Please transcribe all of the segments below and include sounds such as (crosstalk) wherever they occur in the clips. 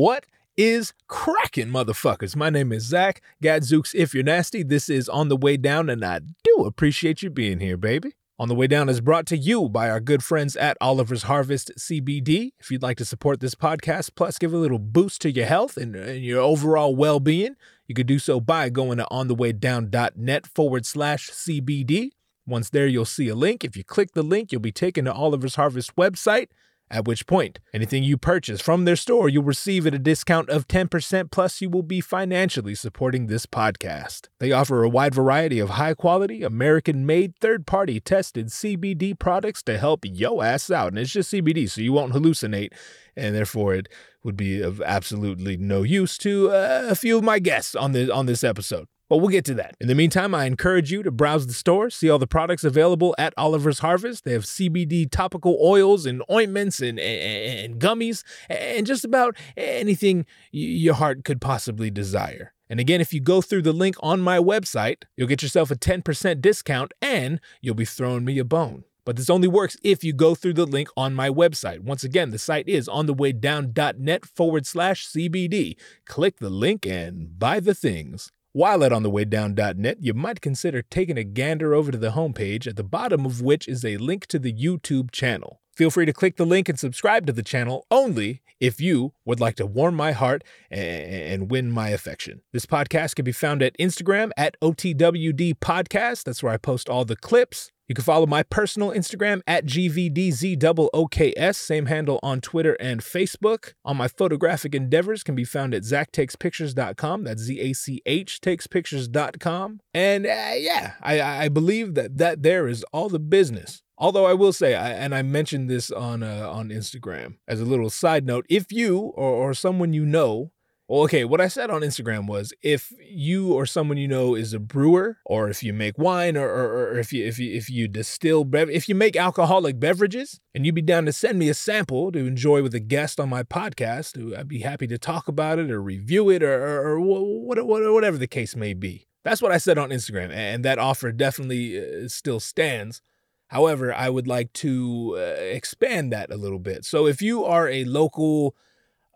What is cracking, motherfuckers? My name is Zach Gadzooks. If you're nasty, this is On the Way Down, and I do appreciate you being here, baby. On the Way Down is brought to you by our good friends at Oliver's Harvest CBD. If you'd like to support this podcast, plus give a little boost to your health and, and your overall well being, you could do so by going to onthewaydown.net forward slash CBD. Once there, you'll see a link. If you click the link, you'll be taken to Oliver's Harvest website. At which point, anything you purchase from their store, you'll receive at a discount of 10%, plus, you will be financially supporting this podcast. They offer a wide variety of high quality, American made, third party tested CBD products to help yo ass out. And it's just CBD, so you won't hallucinate, and therefore it would be of absolutely no use to uh, a few of my guests on, the, on this episode. But we'll get to that. In the meantime, I encourage you to browse the store, see all the products available at Oliver's Harvest. They have CBD topical oils and ointments and, and, and gummies and just about anything your heart could possibly desire. And again, if you go through the link on my website, you'll get yourself a 10% discount and you'll be throwing me a bone. But this only works if you go through the link on my website. Once again, the site is onthewaydown.net forward slash CBD. Click the link and buy the things. While at onthewaydown.net, you might consider taking a gander over to the homepage, at the bottom of which is a link to the YouTube channel. Feel free to click the link and subscribe to the channel only if you would like to warm my heart and win my affection. This podcast can be found at Instagram at OTWD Podcast. That's where I post all the clips. You can follow my personal Instagram at GVDZOOKS, same handle on Twitter and Facebook. All my photographic endeavors can be found at ZachTakesPictures.com. That's Z A C H takespictures.com. And uh, yeah, I, I believe that that there is all the business. Although I will say, I, and I mentioned this on uh, on Instagram as a little side note, if you or, or someone you know well, okay, what I said on Instagram was if you or someone you know is a brewer, or if you make wine, or, or, or if you if you if you distill bev- if you make alcoholic beverages, and you'd be down to send me a sample to enjoy with a guest on my podcast, I'd be happy to talk about it or review it or or, or whatever the case may be. That's what I said on Instagram, and that offer definitely uh, still stands. However, I would like to uh, expand that a little bit. So if you are a local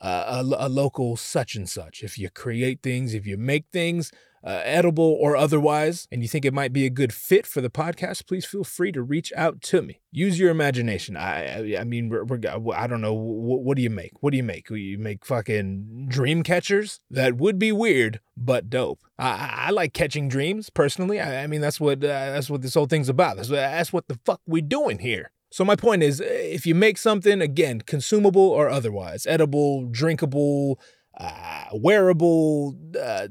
a, a, local such and such. If you create things, if you make things, uh, edible or otherwise, and you think it might be a good fit for the podcast, please feel free to reach out to me. Use your imagination. I, I mean, we're, we're, I don't know. What, what do you make? What do you make? You make fucking dream catchers? That would be weird, but dope. I, I like catching dreams personally. I, I mean, that's what uh, that's what this whole thing's about. That's that's what the fuck we doing here. So my point is, if you make something again, consumable or otherwise, edible, drinkable, uh, wearable, uh,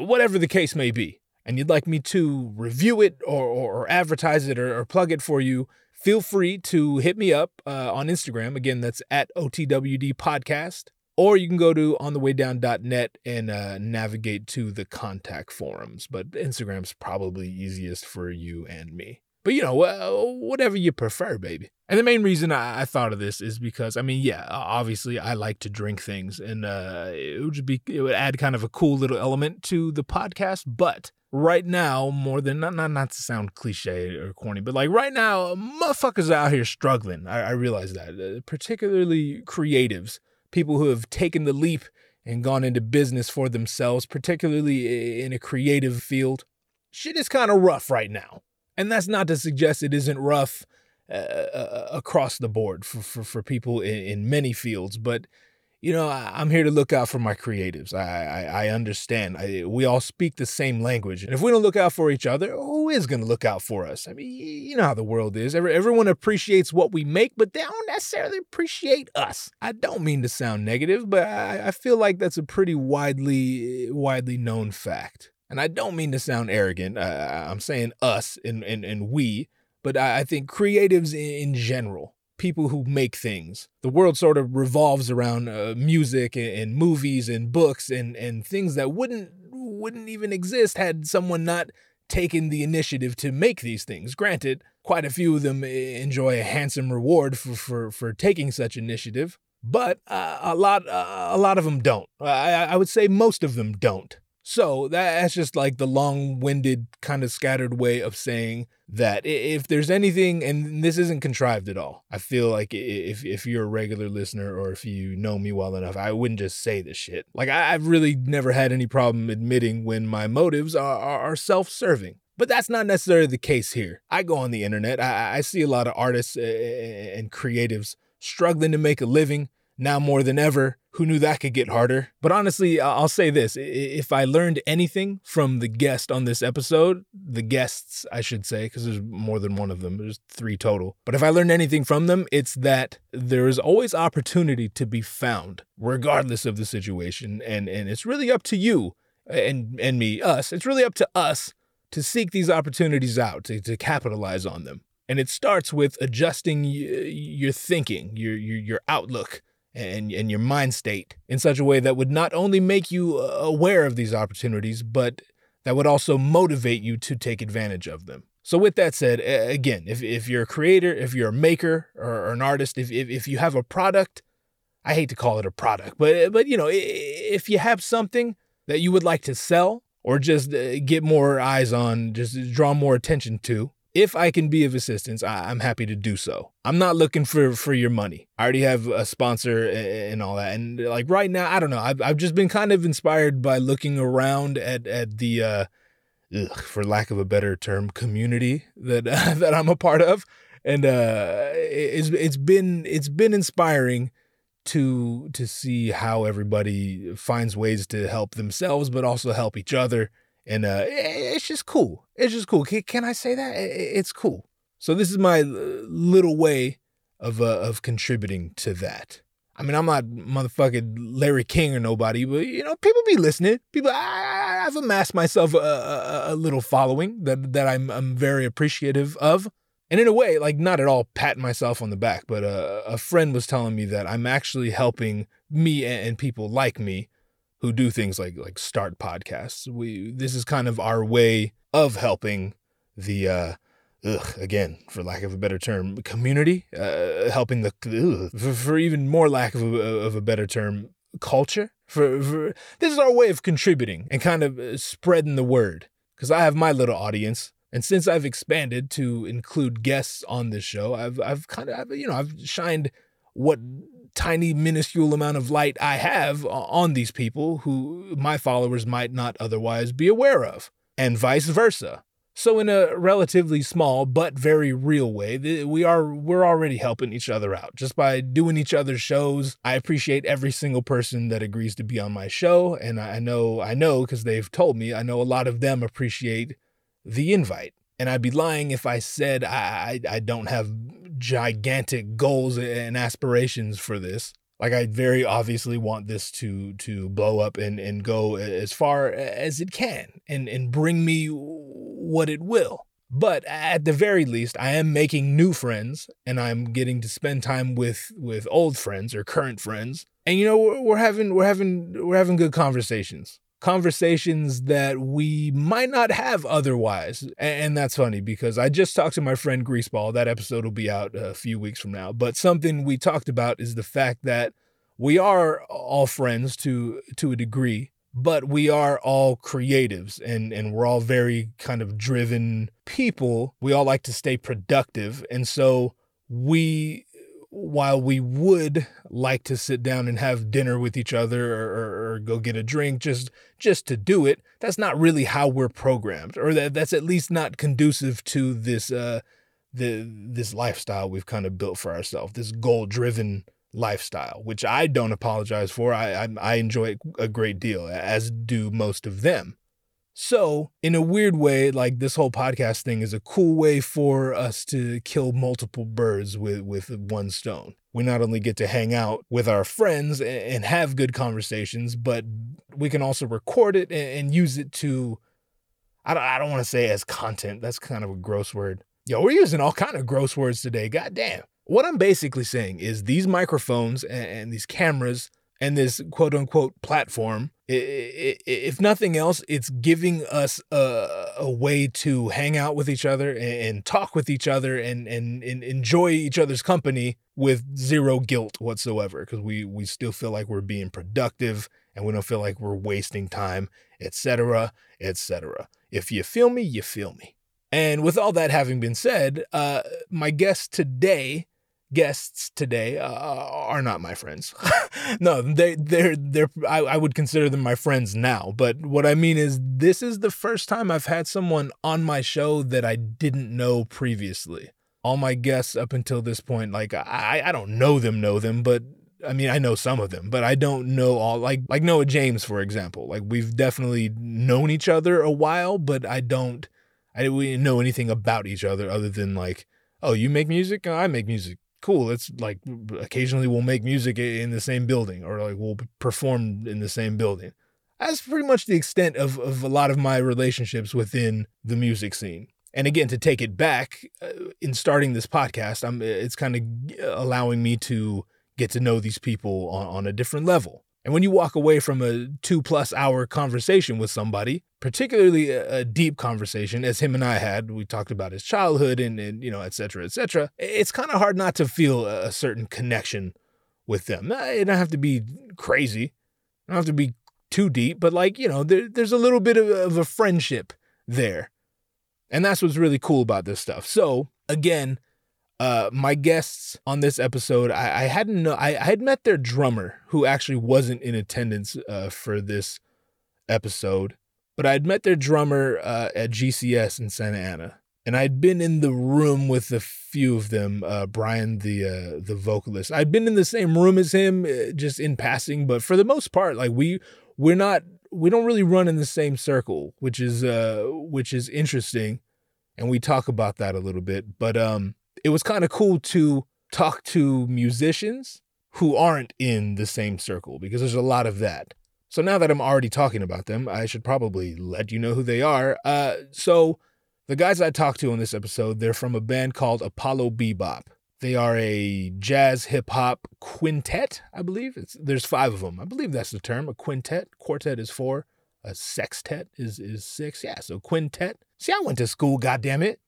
whatever the case may be, and you'd like me to review it or, or, or advertise it or, or, plug it for you, feel free to hit me up uh, on Instagram. Again, that's at OTWD Podcast. Or you can go to onthewaydown.net and uh, navigate to the contact forums. But Instagram's probably easiest for you and me. But you know, whatever you prefer, baby. And the main reason I, thought of this is because I mean, yeah, obviously I like to drink things, and uh, it would be it would add kind of a cool little element to the podcast. But right now, more than not not not to sound cliche or corny, but like right now, motherfuckers out here struggling. I, I realize that, uh, particularly creatives, people who have taken the leap and gone into business for themselves, particularly in a creative field. Shit is kind of rough right now. And that's not to suggest it isn't rough uh, uh, across the board for, for, for people in, in, many fields, but you know, I, am here to look out for my creatives. I, I, I understand. I, we all speak the same language. And if we don't look out for each other, who is going to look out for us? I mean, you know how the world is. Every, everyone appreciates what we make, but they don't necessarily appreciate us. I don't mean to sound negative, but I, I feel like that's a pretty widely, widely known fact and I don't mean to sound arrogant. Uh, I'm saying us and, and, and we, but I, I think creatives in, in, general, people who make things. The world sort of revolves around uh, music and, and, movies and books and, and things that wouldn't wouldn't even exist had someone not taken the initiative to make these things. Granted, quite a few of them eh, enjoy a handsome reward for, for, for taking such initiative, but uh, a lot uh, a lot of them don't. I, I would say most of them don't. So that's just like the long winded, kind of scattered way of saying that if there's anything, and this isn't contrived at all, I feel like if, if you're a regular listener or if you know me well enough, I wouldn't just say this shit. Like, I've really never had any problem admitting when my motives are, are, are self serving. But that's not necessarily the case here. I go on the internet, I, I see a lot of artists eh, eh, eh, and creatives struggling to make a living now more than ever. Who knew that could get harder? But honestly, I'll say this if I learned anything from the guest on this episode, the guests, I should say, because there's more than one of them, there's three total. But if I learned anything from them, it's that there is always opportunity to be found, regardless of the situation. And, and it's really up to you and, and me, us. It's really up to us to seek these opportunities out, to, to capitalize on them. And it starts with adjusting your thinking, your, your, your outlook and, and your mind state in such a way that would not only make you uh, aware of these opportunities, but that would also motivate you to take advantage of them. So, with that said, again, if, if you're a creator, if you're a maker or, or an artist, if, if, if you have a product, I hate to call it a product, but, but you know, if you have something that you would like to sell or just uh, get more eyes on, just draw more attention to, if I can be of assistance, I, am happy to do so. I'm not looking for for your money. I already have a sponsor and all that. And like right now, I don't know. I've I've just been kind of inspired by looking around at at the uh, ugh, for lack of a better term, community that uh, (laughs) that I'm a part of, and uh, it's it's been it's been inspiring to to see how everybody finds ways to help themselves, but also help each other and uh, it's just cool. It's just cool. Can, I say that? It's cool. So this is my uh, little way of uh, of contributing to that. I mean, I'm not motherfucking Larry King or nobody, but you know, people be listening. People, I, have amassed myself a, a, a, little following that that I'm I'm very appreciative of, and in a way, like not at all patting myself on the back, but uh, a friend was telling me that I'm actually helping me and people like me who do things like like start podcasts. We this is kind of our way of helping the uh ugh, again, for lack of a better term, community, uh, helping the ugh, for, for, even more lack of a, of a better term, culture. For, for this is our way of contributing and kind of uh, spreading the word. Because I have my little audience, and since I've expanded to include guests on this show, I've I've kind of you know I've shined what tiny minuscule amount of light I have on these people who my followers might not otherwise be aware of, and vice versa. So in a relatively small but very real way, we are we're already helping each other out just by doing each other's shows. I appreciate every single person that agrees to be on my show, and I know I know because they've told me I know a lot of them appreciate the invite. And I'd be lying if I said I, I, I don't have gigantic goals and aspirations for this. Like I very obviously want this to to blow up and, and go as far as it can and, and bring me what it will. But at the very least, I am making new friends and I'm getting to spend time with with old friends or current friends. And you know, we're, we're having we're having we're having good conversations conversations that we might not have otherwise. And that's funny because I just talked to my friend Greaseball. That episode will be out a few weeks from now. But something we talked about is the fact that we are all friends to to a degree, but we are all creatives and and we're all very kind of driven people. We all like to stay productive. And so we while we would like to sit down and have dinner with each other or, or, or, go get a drink just just to do it, that's not really how we're programmed, or that that's at least not conducive to this uh the this lifestyle we've kind of built for ourselves, this goal driven lifestyle, which I don't apologize for. I, I I enjoy a great deal, as do most of them. So, in a weird way, like this whole podcast thing is a cool way for us to kill multiple birds with, with one stone. We not only get to hang out with our friends and have good conversations, but we can also record it and use it to, I don't, I don't want to say as content. That's kind of a gross word. Yo, we're using all kind of gross words today. God damn. What I'm basically saying is these microphones and these cameras and this quote unquote platform, if nothing else, it's giving us a, a way to hang out with each other and, talk with each other and, and, and enjoy each other's company with zero guilt whatsoever because we, we still feel like we're being productive and we don't feel like we're wasting time, etc., etc. If you feel me, you feel me. And with all that having been said, uh, my guest today guests today uh, are not my friends. (laughs) no, they they're they're I, I would consider them my friends now. But what I mean is this is the first time I've had someone on my show that I didn't know previously. All my guests up until this point, like I I don't know them, know them, but I mean, I know some of them, but I don't know all. Like, like Noah James, for example. Like, we've definitely known each other a while, but I don't, I didn't know anything about each other other than like, oh, you make music, I make music cool. It's like occasionally we'll make music in the same building or like we'll perform in the same building. That's pretty much the extent of, of a lot of my relationships within the music scene. And again, to take it back uh, in starting this podcast, I'm, it's kind of allowing me to get to know these people on, on a different level. And when you walk away from a two plus hour conversation with somebody, particularly a, a, deep conversation, as him and I had, we talked about his childhood and, and you know, et cetera, et cetera, it's kind of hard not to feel a, a certain connection with them. It don't have to be crazy, it don't have to be too deep, but like, you know, there, there's a little bit of, of a friendship there. And that's what's really cool about this stuff. So, again, uh, my guests on this episode, I, I hadn't know I, I, had met their drummer who actually wasn't in attendance uh, for this episode, but I'd met their drummer uh, at GCS in Santa Ana, and I'd been in the room with a few of them. Uh, Brian, the uh, the vocalist, I'd been in the same room as him, just in passing, but for the most part, like we we're not we don't really run in the same circle, which is uh which is interesting, and we talk about that a little bit, but um it was kind of cool to talk to musicians who aren't in the same circle because there's a lot of that. So now that I'm already talking about them, I should probably let you know who they are. Uh, so the guys I talked to on this episode, they're from a band called Apollo Bebop. They are a jazz hip hop quintet, I believe. It's, there's five of them. I believe that's the term. A quintet. Quartet is four. A sextet is is six. Yeah, so quintet. See, I went to school. Goddamn it.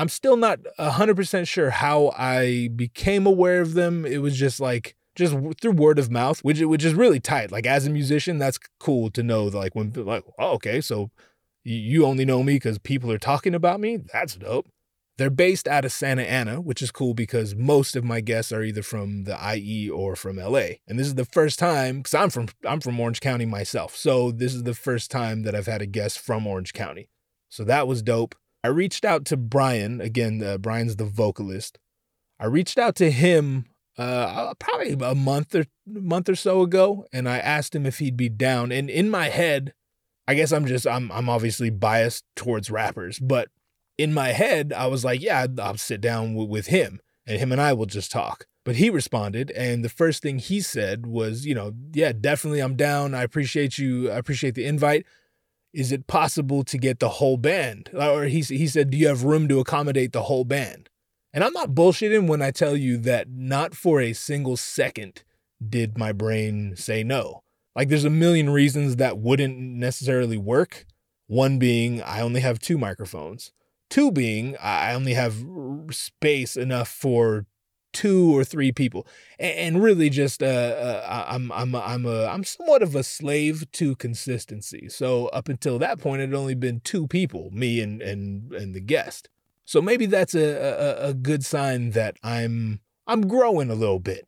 I'm still not 100% sure how I became aware of them. It was just like, just through word of mouth, which which is really tight. Like as a musician, that's cool to know. Like when like, oh, okay, so you only know me because people are talking about me. That's dope. They're based out of Santa Ana, which is cool because most of my guests are either from the IE or from LA. And this is the first time because I'm from I'm from Orange County myself, so this is the first time that I've had a guest from Orange County. So that was dope. I reached out to Brian again. Uh, Brian's the vocalist. I reached out to him uh, uh, probably a month or month or so ago, and I asked him if he'd be down. And in my head, I guess I'm just I'm I'm obviously biased towards rappers, but in my head, I was like, yeah, I'll sit down w- with him, and him and I will just talk. But he responded, and the first thing he said was, you know, yeah, definitely, I'm down. I appreciate you. I appreciate the invite is it possible to get the whole band? Or he, he said, do you have room to accommodate the whole band? And I'm not bullshitting when I tell you that not for a single second did my brain say no. Like there's a million reasons that wouldn't necessarily work. One being I only have two microphones. Two being I only have space enough for two or three people, and really just uh, uh, I'm I'm I'm a I'm somewhat of a slave to consistency. So up until that point, it had only been two people, me and and and the guest. So maybe that's a, a a good sign that I'm I'm growing a little bit.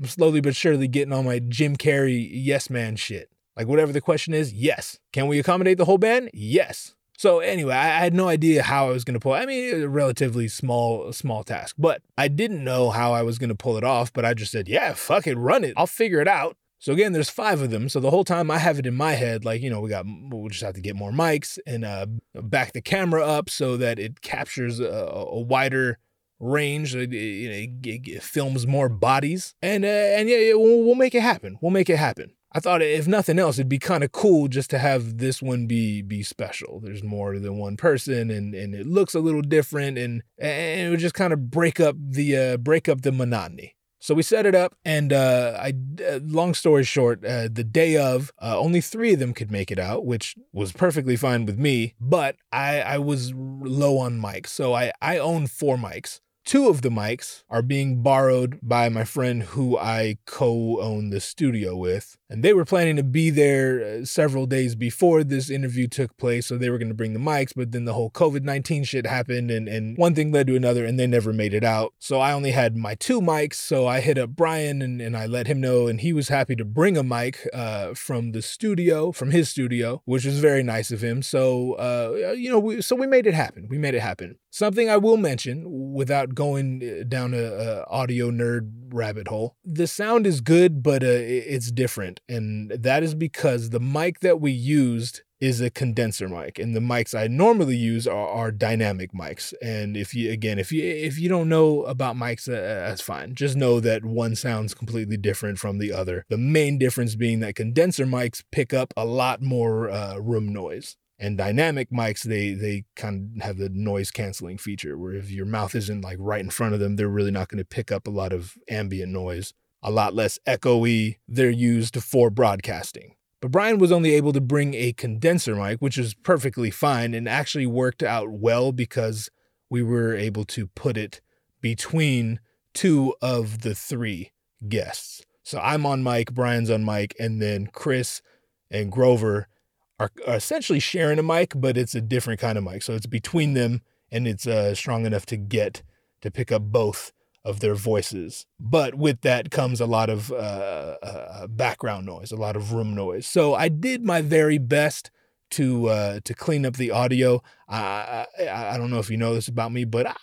I'm slowly but surely getting on my Jim Carrey yes man shit. Like whatever the question is, yes. Can we accommodate the whole band? Yes. So anyway, I had no idea how I was going to pull. I mean, it was a relatively small, small task, but I didn't know how I was going to pull it off. But I just said, "Yeah, fuck it, run it. I'll figure it out." So again, there's five of them. So the whole time I have it in my head, like you know, we got we'll just have to get more mics and uh, back the camera up so that it captures a, a wider range. It, it, it, it, films more bodies, and uh, and yeah, we'll, we'll make it happen. We'll make it happen. I thought if nothing else, it'd be kind of cool just to have this one be be special. There's more than one person, and and it looks a little different, and and it would just kind of break up the uh, break up the monotony. So we set it up, and uh, I, uh, long story short, uh, the day of, uh, only three of them could make it out, which was perfectly fine with me. But I, I was low on mics, so I, I own four mics. Two of the mics are being borrowed by my friend who I co own the studio with. And they were planning to be there uh, several days before this interview took place. So they were going to bring the mics, but then the whole COVID 19 shit happened and, and one thing led to another and they never made it out. So I only had my two mics. So I hit up Brian and, and I let him know. And he was happy to bring a mic uh, from the studio, from his studio, which was very nice of him. So, uh, you know, we, so we made it happen. We made it happen. Something I will mention without going uh, down a, a audio nerd rabbit hole. The sound is good, but uh, it's different, and that is because the mic that we used is a condenser mic and the mics I normally use are, are dynamic mics and if you again if you if you don't know about mics uh, uh, that's fine. Just know that one sounds completely different from the other. The main difference being that condenser mics pick up a lot more uh, room noise and dynamic mics they they kind of have the noise canceling feature where if your mouth isn't like right in front of them they're really not going to pick up a lot of ambient noise a lot less echoey. They're used for broadcasting. But Brian was only able to bring a condenser mic which is perfectly fine and actually worked out well because we were able to put it between two of the three guests. So I'm on mic Brian's on mic and then Chris and Grover are, essentially sharing a mic, but it's a different kind of mic. So it's between them and it's uh, strong enough to get to pick up both of their voices. But with that comes a lot of uh, uh, background noise, a lot of room noise. So I did my very best to uh, to clean up the audio. I, I, I don't know if you know this about me, but I,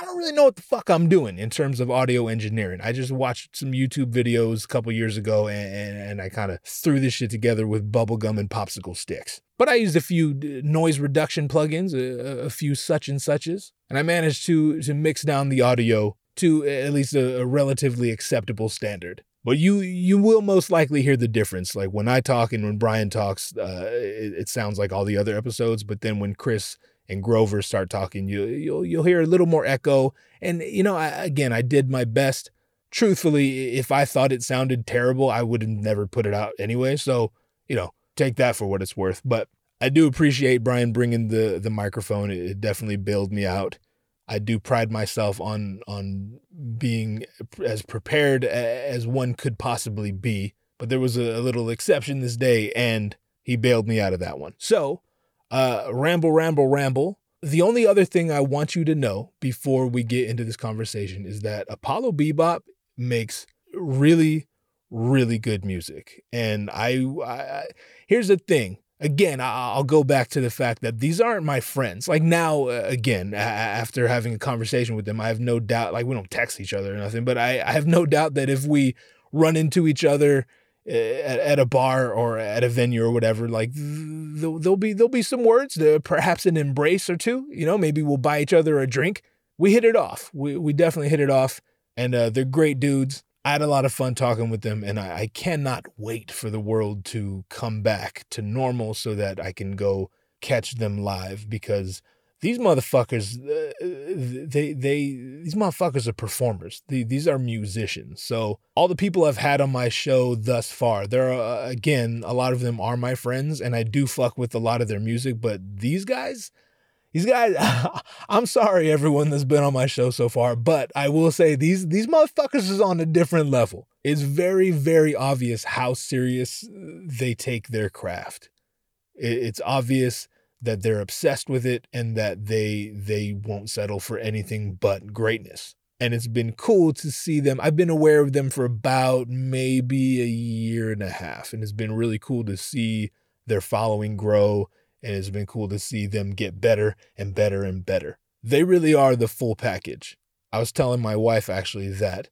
I don't really know what the fuck I'm doing in terms of audio engineering. I just watched some YouTube videos a couple years ago and, and, and I kind of threw this shit together with bubblegum and popsicle sticks. But I used a few noise reduction plugins, a, a few such and suches, and I managed to, to mix down the audio to at least a, a relatively acceptable standard. But you you will most likely hear the difference. Like when I talk and when Brian talks, uh, it, it sounds like all the other episodes. But then when Chris and Grover start talking, you you'll you'll hear a little more echo. And you know, I, again, I did my best. Truthfully, if I thought it sounded terrible, I would have never put it out anyway. So you know, take that for what it's worth. But I do appreciate Brian bringing the the microphone. It definitely bailed me out. I do pride myself on on being as prepared as one could possibly be. But there was a, little exception this day, and he bailed me out of that one. So uh, ramble, ramble, ramble. The only other thing I want you to know before we get into this conversation is that Apollo Bebop makes really, really good music. And I, I here's the thing. Again, I'll go back to the fact that these aren't my friends. Like now, uh, again, after having a conversation with them, I have no doubt, like we don't text each other or nothing, but I, I have no doubt that if we run into each other at, at a bar or at a venue or whatever, like there'll, there'll be there'll be some words, perhaps an embrace or two. You know, maybe we'll buy each other a drink. We hit it off. We we definitely hit it off, and uh, they're great dudes. I had a lot of fun talking with them, and I, I cannot wait for the world to come back to normal so that I can go catch them live because these motherfuckers, uh, they they these motherfuckers are performers. these are musicians. So all the people I've had on my show thus far, there are uh, again a lot of them are my friends, and I do fuck with a lot of their music. But these guys, these guys, (laughs) I'm sorry everyone that's been on my show so far, but I will say these these motherfuckers is on a different level. It's very very obvious how serious uh, they take their craft. It's obvious that they're obsessed with it and that they they won't settle for anything but greatness. And it's been cool to see them. I've been aware of them for about maybe a year and a half and it's been really cool to see their following grow and it's been cool to see them get better and better and better. They really are the full package. I was telling my wife actually that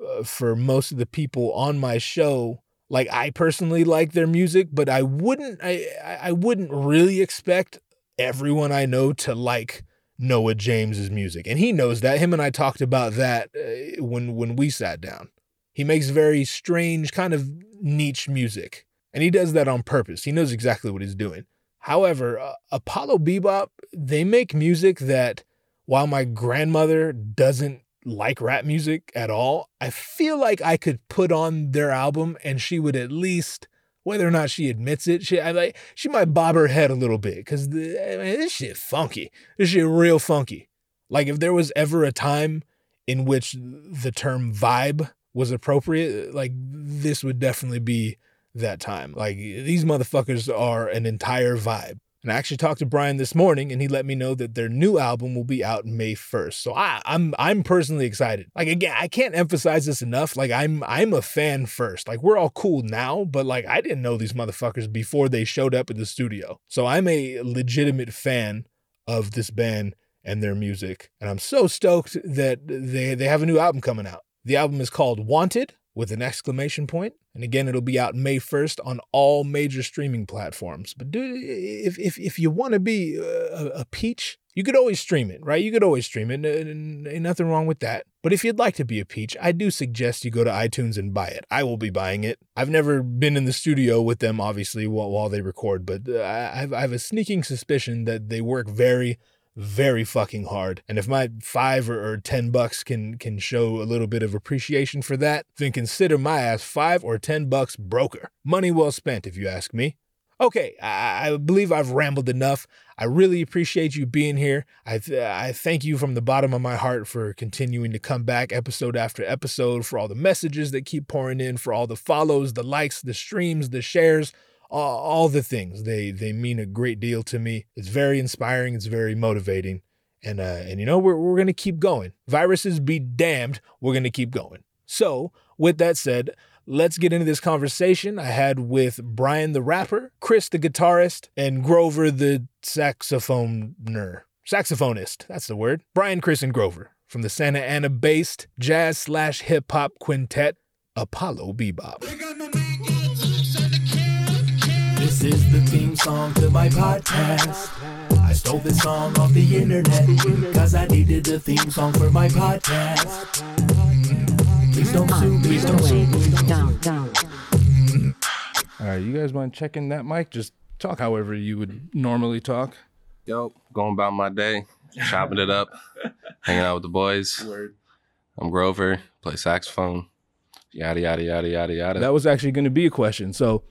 uh, for most of the people on my show, like I personally like their music, but I wouldn't I I wouldn't really expect everyone I know to like Noah James's music. And he knows that. Him and I talked about that uh, when when we sat down. He makes very strange kind of niche music. And he does that on purpose. He knows exactly what he's doing. However, uh, Apollo Bebop, they make music that while my grandmother doesn't like rap music at all, I feel like I could put on their album and she would at least, whether or not she admits it, she I like she might bob her head a little bit because this shit funky. This shit real funky. Like if there was ever a time in which the term vibe was appropriate, like this would definitely be that time. Like these motherfuckers are an entire vibe. And I actually talked to Brian this morning, and he let me know that their new album will be out May 1st. So I, I'm I'm personally excited. Like again, I can't emphasize this enough. Like I'm I'm a fan first. Like we're all cool now, but like I didn't know these motherfuckers before they showed up at the studio. So I'm a legitimate fan of this band and their music, and I'm so stoked that they they have a new album coming out. The album is called Wanted with an exclamation point. And again, it'll be out May 1st on all major streaming platforms. But if, if, if you want to be a, a, peach, you could always stream it, right? You could always stream it. Ain't nothing wrong with that. But if you'd like to be a peach, I do suggest you go to iTunes and buy it. I will be buying it. I've never been in the studio with them, obviously, while, while they record, but uh, I, I have a sneaking suspicion that they work very very fucking hard. And if my five or, or, 10 bucks can can show a little bit of appreciation for that, then consider my ass five or 10 bucks broker. Money well spent, if you ask me. Okay, I, I believe I've rambled enough. I really appreciate you being here. I, th- I thank you from the bottom of my heart for continuing to come back episode after episode, for all the messages that keep pouring in, for all the follows, the likes, the streams, the shares all, all the things. They they mean a great deal to me. It's very inspiring. It's very motivating. And uh, and you know we're we're gonna keep going. Viruses be damned. We're gonna keep going. So with that said, let's get into this conversation I had with Brian the rapper, Chris the guitarist, and Grover the saxophoner. Saxophonist, that's the word. Brian, Chris, and Grover from the Santa Ana based jazz slash hip hop quintet Apollo Bebop. This is the theme song to my podcast. I stole this song off the internet because I needed a theme song for my podcast. Please don't sue me. Please don't sue me. Down, down. All right, you guys mind checking that mic? Just talk however you would normally talk. Yo, going about my day, chopping it up, (laughs) hanging out with the boys. Word. I'm Grover, play saxophone, yada yada yada yada yada. That was actually going to be a question. So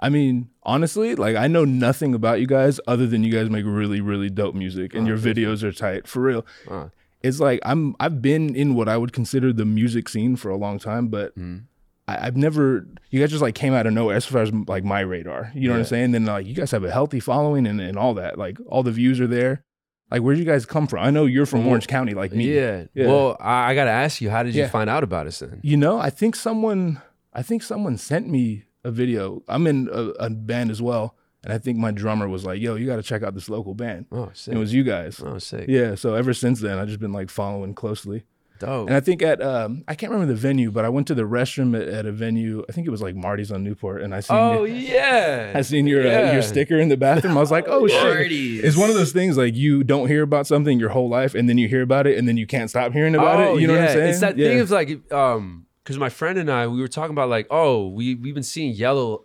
I mean, honestly, like I know nothing about you guys other than you guys make really, really dope music and oh, your videos are tight for real. Oh. It's like I'm I've been in what I would consider the music scene for a long time, but mm. I, have never you guys just like came out of nowhere as far as like my radar. You know yeah. what I'm saying? Then like you guys have a healthy following and, and all that. Like all the views are there. Like where'd you guys come from? I know you're from Orange County, like me. Yeah. yeah. Well, I, I gotta ask you, how did you yeah. find out about us then? You know, I think someone I think someone sent me a video. I'm in a, a, band as well, and I think my drummer was like, "Yo, you got to check out this local band." Oh, sick. it was you guys. Oh, sick. Yeah. So ever since then, I've just been like following closely. Dope. And I think at um, I can't remember the venue, but I went to the restroom at, at a venue. I think it was like Marty's on Newport, and I seen. Oh your, yeah. I seen your yeah. uh, your sticker in the bathroom. I was like, oh shit! Marty's. It's one of those things like you don't hear about something your whole life, and then you hear about it, and then you can't stop hearing about oh, it. You know yeah. what I'm saying? It's that yeah. thing of like um because my friend and I we were talking about like oh we we've been seeing yellow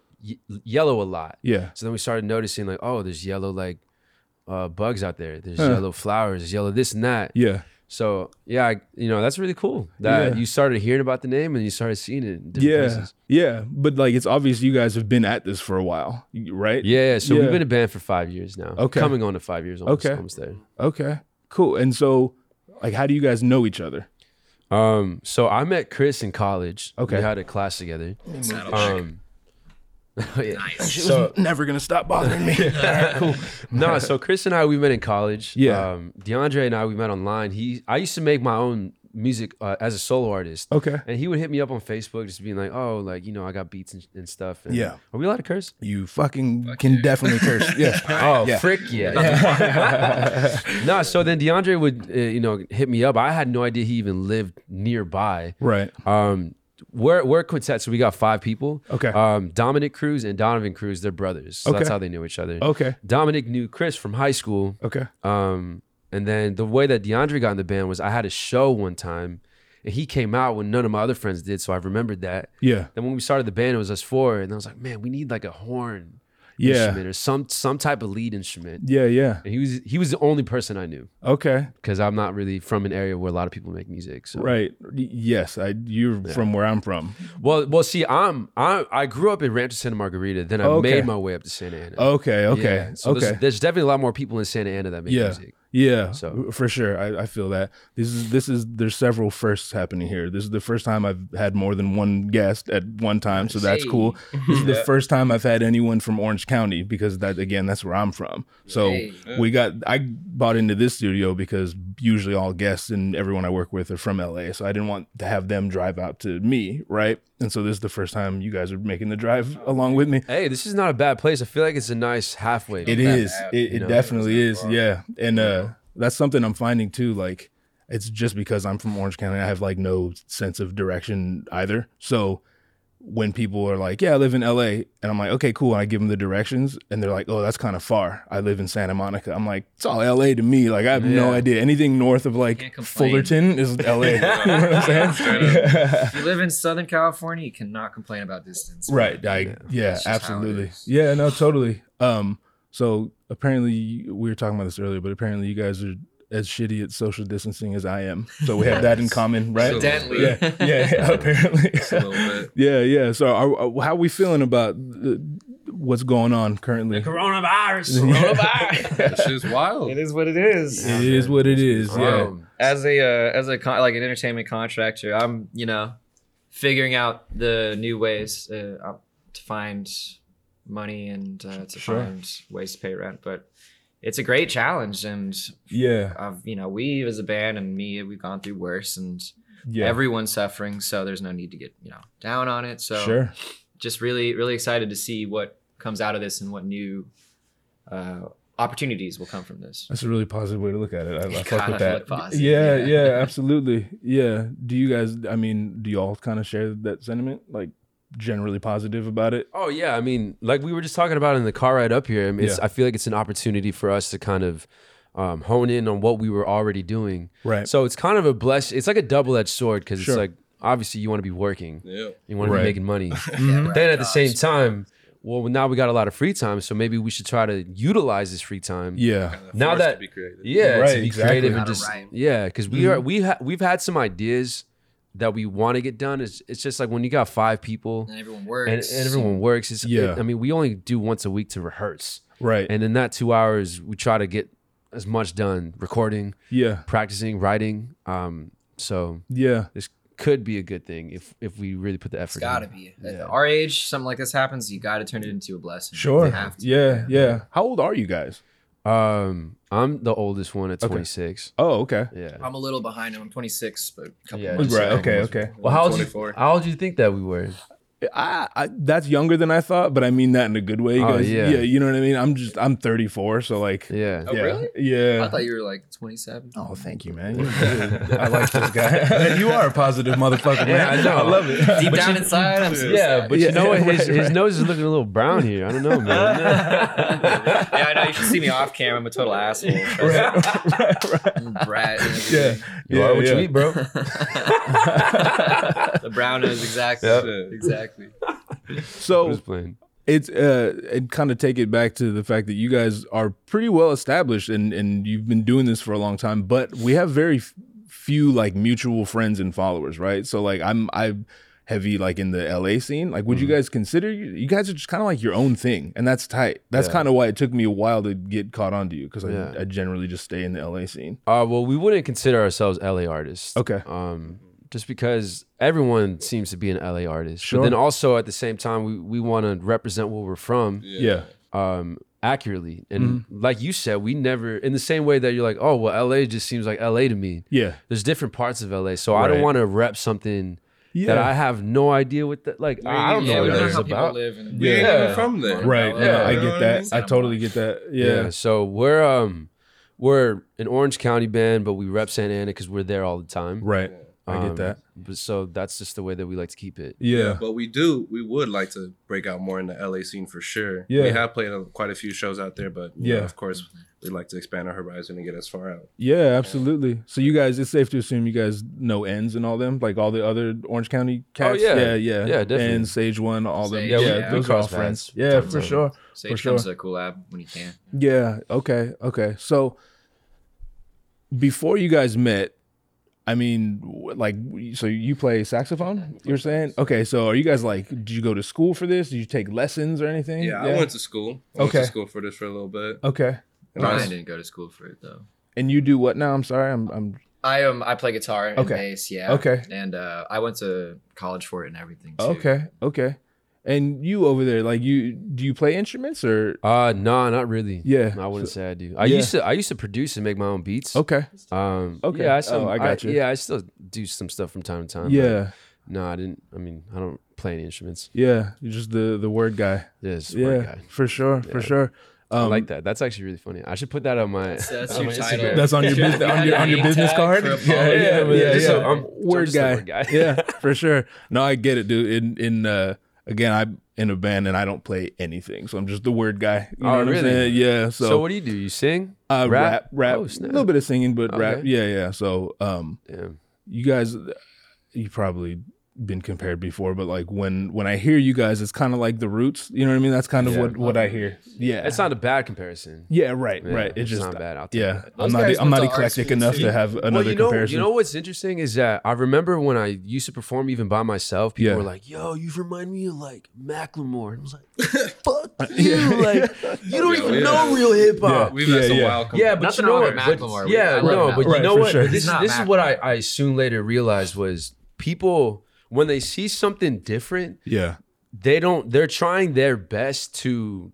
yellow a lot. Yeah. So then we started noticing like, oh, there's yellow like uh, bugs out there. There's yellow flowers. There's yellow this and that. Yeah. So yeah, I, you know that's really cool that yeah. you started hearing about the name and you started seeing it. yeah, places. yeah. But like, it's obvious you guys have been at this for a while, right? Yeah. So yeah. we've been a band for five years now. Okay, coming on to five years. Almost, okay, almost there. Okay, cool. And so, like, how do you guys know each other? Um, so I met Chris in college. Okay, we had a class together. Um, Oh, (laughs) yeah. Nice. So never gonna stop bothering me. (laughs) cool. no, so Chris and I we met in college. Yeah. Um, DeAndre and I we met online. He I used to make my own music uh, as a solo artist. Okay. And he would hit me up on Facebook just being like, oh, like, you know, I got beats and, and stuff. And yeah. Are we allowed to curse? You fucking Fuck can yeah. definitely curse. (laughs) Yes. oh, yeah. frick yeah. (laughs) no, so then DeAndre would, uh, you know, hit me up. I had no idea he even lived nearby. Right. Um, we're we're a quintet, so we got five people. Okay. Um, Dominic Cruz and Donovan Cruz, they're brothers. So okay. that's how they knew each other. Okay. Dominic knew Chris from high school. Okay. Um, and then the way that DeAndre got in the band was I had a show one time, and he came out when none of my other friends did, so I remembered that. Yeah. Then when we started the band, it was us four, and I was like, man, we need like a horn Yeah. instrument or some some type of lead instrument. Yeah, yeah. And he was he was the only person I knew Okay. because I'm not really from an area where a lot of people make music. So Right. Yes, I you're from where I'm from. well, well, see, I'm I I grew up in Rancho Santa Margarita. Then I Okay. made my way up to Santa Ana. Okay, okay. Yeah, so okay. There's, there's definitely a lot more people in Santa Ana that make Yeah. music. Yeah, So- for sure. I, I feel that this is this is there's several firsts happening here. This is the first time I've had more than one guest at one time, so that's cool. (laughs) This is the first time I've had anyone from Orange County because that again that's where I'm from. So Hey. we got I bought into this studio because usually all guests and everyone I work with are from LA, so I didn't want to have them drive out to me, right? And so this is the first time you guys are making the drive along with me. Hey, this is not a bad place. I feel like it's a nice halfway. It is. bad, It, you know? definitely is. Yeah. And uh that's something I'm finding too. Like it's just because I'm from Orange County, I have like no sense of direction either. So when people are like, "Yeah, I live in LA," and I'm like, "Okay, cool," and I give them the directions, and they're like, "Oh, that's kind of far. I live in Santa Monica." I'm like, "It's all LA to me. Like I have no idea. Anything north of like Fullerton is (laughs) LA." (laughs) you know what I'm saying? (laughs) If you live in Southern California, you cannot complain about distance. Right. I, yeah, That's just how it absolutely. Yeah, no, totally. Um, so apparently we were talking about this earlier, but apparently you guys are as shitty at social distancing as I am. So we have that in common, right? Evidently. Yeah, yeah, yeah, (laughs) apparently. a little bit. (laughs) yeah, yeah. So are, are- how we feeling about the, what's going on currently? Coronavirus. (laughs) Coronavirus. That shit's wild. It is what it is. It is what it is. Yeah. Um, As a uh, as a con- like an entertainment contractor, I'm you know figuring out the new ways uh, uh, to find money and uh, to Sure. find ways to pay rent. But it's a great challenge, and Yeah. I've you know we as a band and me we've gone through worse, and Yeah. everyone's suffering. So there's no need to get you know down on it. So sure. just really really excited to see what comes out of this and what new uh, opportunities will come from this. That's a really positive way to look at it. I, I fuck with that. positive, yeah, yeah. yeah, absolutely. Yeah. Do you guys? I mean, do y'all kind of share that sentiment? Like, generally positive about it? Oh yeah, I mean, like we were just talking about in the car ride up here. I mean, it's, Yeah. I feel like it's an opportunity for us to kind of um, hone in on what we were already doing. Right. So it's kind of a bless. It's like a double edged sword because Sure. it's like obviously you want to be working, Yeah. you want to be making money, (laughs) Mhm. but then at the same time, well, now we got a lot of free time, so maybe we should try to utilize this free time. Yeah. Now that- to be creative. Yeah, Right, to be exactly. creative and just yeah, because we are we ha- we've had some ideas that we want to get done. It's it's just like when you got five people And everyone works. and, and everyone works. It's, Yeah. it- I mean, we only do once a week to rehearse, Right. and in that two hours, we try to get as much done, recording, yeah. practicing, writing. Um, so Yeah. this could be a good thing if if we really put the It's effort. gotta in. be. At Yeah. our age, something like this happens, you gotta turn it into a blessing. Sure. You have to. Yeah. Yeah. How old are you guys? Um, I'm the oldest one at Okay. 26. Oh, okay. Yeah. I'm a little behind him. I'm 26, but a couple Yeah. months. Right. Okay. Okay. Well, how old, you, 24. how old do you think that we were? I, I that's younger than I thought, but I mean that in a good way. Oh, guys. yeah. yeah. You know what I mean? I'm just I'm 34, so like. Yeah. Oh, yeah. really? Yeah. I thought you were like 27. Oh, thank you, man. (laughs) I like this guy. (laughs) (laughs) you are a positive motherfucker, man. Yeah, I know. I love it. Deep But down you- inside, I'm so Yeah, sad. but Yeah, you know what? His, right, his right. nose is looking a little brown here. I don't know, man. yeah, I know. You should see me off camera. I'm a total asshole. right, right, right. Brat. and Yeah. You yeah, are what yeah. you eat, bro. the brown nose, exactly. Yep. Exactly. (laughs) So it's uh and kind of take it back to the fact that you guys are pretty well established and and you've been doing this for a long time but we have very f- few like mutual friends and followers right so like i'm i'm heavy like in the la scene like would you guys consider you, guys are just kind of like your own thing and that's tight that's Yeah. kind of why it took me a while to get caught on to you because Yeah. I, I generally just stay in the la scene Uh, well, we wouldn't consider ourselves LA artists. Okay. Um, just because everyone seems to be an LA artist. Sure. But then also at the same time, we, we want to represent where we're from yeah um, accurately. And Mm-hmm. like you said, we never, in the same way that you're like, oh, well, LA just seems like LA to me. yeah There's different parts of LA. So I don't want to rep something yeah that I have no idea what that, like, I I don't yeah, know we what don't it know is how people about. live. In, We ain't Yeah. even from there. right Yeah, yeah, i get what I that mean? i totally get that Yeah. yeah So we're um we're an Orange County band, but we rep Santa Ana because we're there all the time. right I get Um, that. But so that's just the way that we like to keep it. Yeah. But we do, we would like to break out more in the LA scene for sure. Yeah. We have played a, quite a few shows out there, but you know, Yeah. of course, we'd like to expand our horizon and get as far out. Yeah, absolutely. So you guys, it's safe to assume you guys know ends and all them, like all the other Orange County cats. yeah. yeah, yeah, Yeah, definitely. And Sage One, all them. Sage, Yeah, yeah, those are all friends. Yeah, tons for sure. Sage For sure. comes to a collab when you can. Yeah. Okay. Okay. So before you guys met, I mean, like, so you play saxophone? You're saying? Okay. So are you guys like? Did you go to school for this? Did you take lessons or anything? Yeah, I went to school. I went Okay. to school for this for a little bit. Okay. And I was- didn't go to school for it though. And you do what now? I'm sorry. I'm. I'm. I um I play guitar and Okay. bass, yeah. Okay. And uh, I went to college for it and everything. Too. Okay. Okay. And you over there, like, you do you play instruments or? Uh no, not really. Yeah. I wouldn't say I do. I Yeah. used to I used to produce and make my own beats. Okay. Um Okay. Yeah, I, still, Oh, I got you. yeah, I still do some stuff from time to time. Yeah. No, I didn't I mean, I don't play any instruments. Yeah. You're just the the word guy. Yes, Yeah. For sure. For Yeah. sure. I Um, like that. That's actually really funny. I should put that on my. That's, that's on your my title. That's on your business on your on your business card. for a (laughs) Yeah, yeah, yeah, yeah. just a- I'm- word I'm guy. word guy. yeah, (laughs) for sure. No, I get it, dude. In in uh, again, I'm in a band and I don't play anything, so I'm just the word guy. You know Oh, what really? Yeah. So, So, what do you do? You sing? uh, rap, rap? rap, Oh, a little bit of singing, but rap. Yeah, yeah. So, um, Damn. you guys, you probably been compared before, but like when when I hear you guys, it's kind of like the Roots. You know what I mean? That's kind of Yeah. what what I hear. Yeah. It's not a bad comparison. Yeah. Right. Yeah, right. It's, it's just not bad. I'll take yeah. it. I'm not. I'm not eclectic enough to have another well, you know, comparison. you know what's interesting is that I remember when I used to perform even by myself, people Yeah. were like, "Yo, you remind me of like Macklemore." And I was like, (laughs) "Fuck (laughs) you!" Like, you don't Yeah, even yeah. know real hip hop. We've Yeah, had some yeah. wild. Yeah, but Nothing you know wrong what? with Macklemore. Yeah, no, but you know what? This, this is what I, I soon later realized was people when they see something different, yeah. they don't. They're trying their best to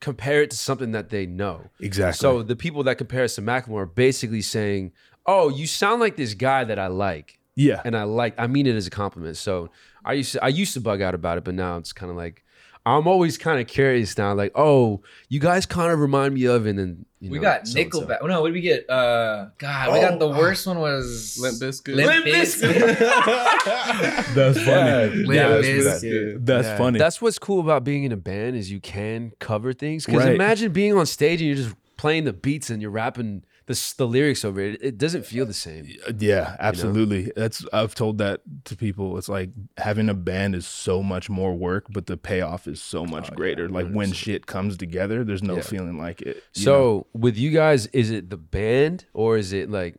compare it to something that they know. Exactly. So the people that compare us to Macklemore are basically saying, "Oh, you sound like this guy that I like." yeah. and I like I mean it as a compliment. So I used to I used to bug out about it, but now it's kind of like I'm always kind of curious now, like, oh, you guys kind of remind me of, and then you We know, got so-and-so. Nickelback. Oh, no, what did we get? Uh, God, we got the worst one was Limp Bizkit. Limp Bizkit. (laughs) That's funny. Limp Yeah, that's- Bizkit. That's Yeah. funny. That's what's cool about being in a band is you can cover things. Because Right. imagine being on stage and you're just playing the beats and you're rapping the the lyrics over it. It doesn't feel the same. yeah, absolutely. That's I've told that to people. It's like having a band is so much more work, but the payoff is so much greater. like when shit comes together, there's no Yeah. feeling like it. So know? with you guys, is it the band or is it like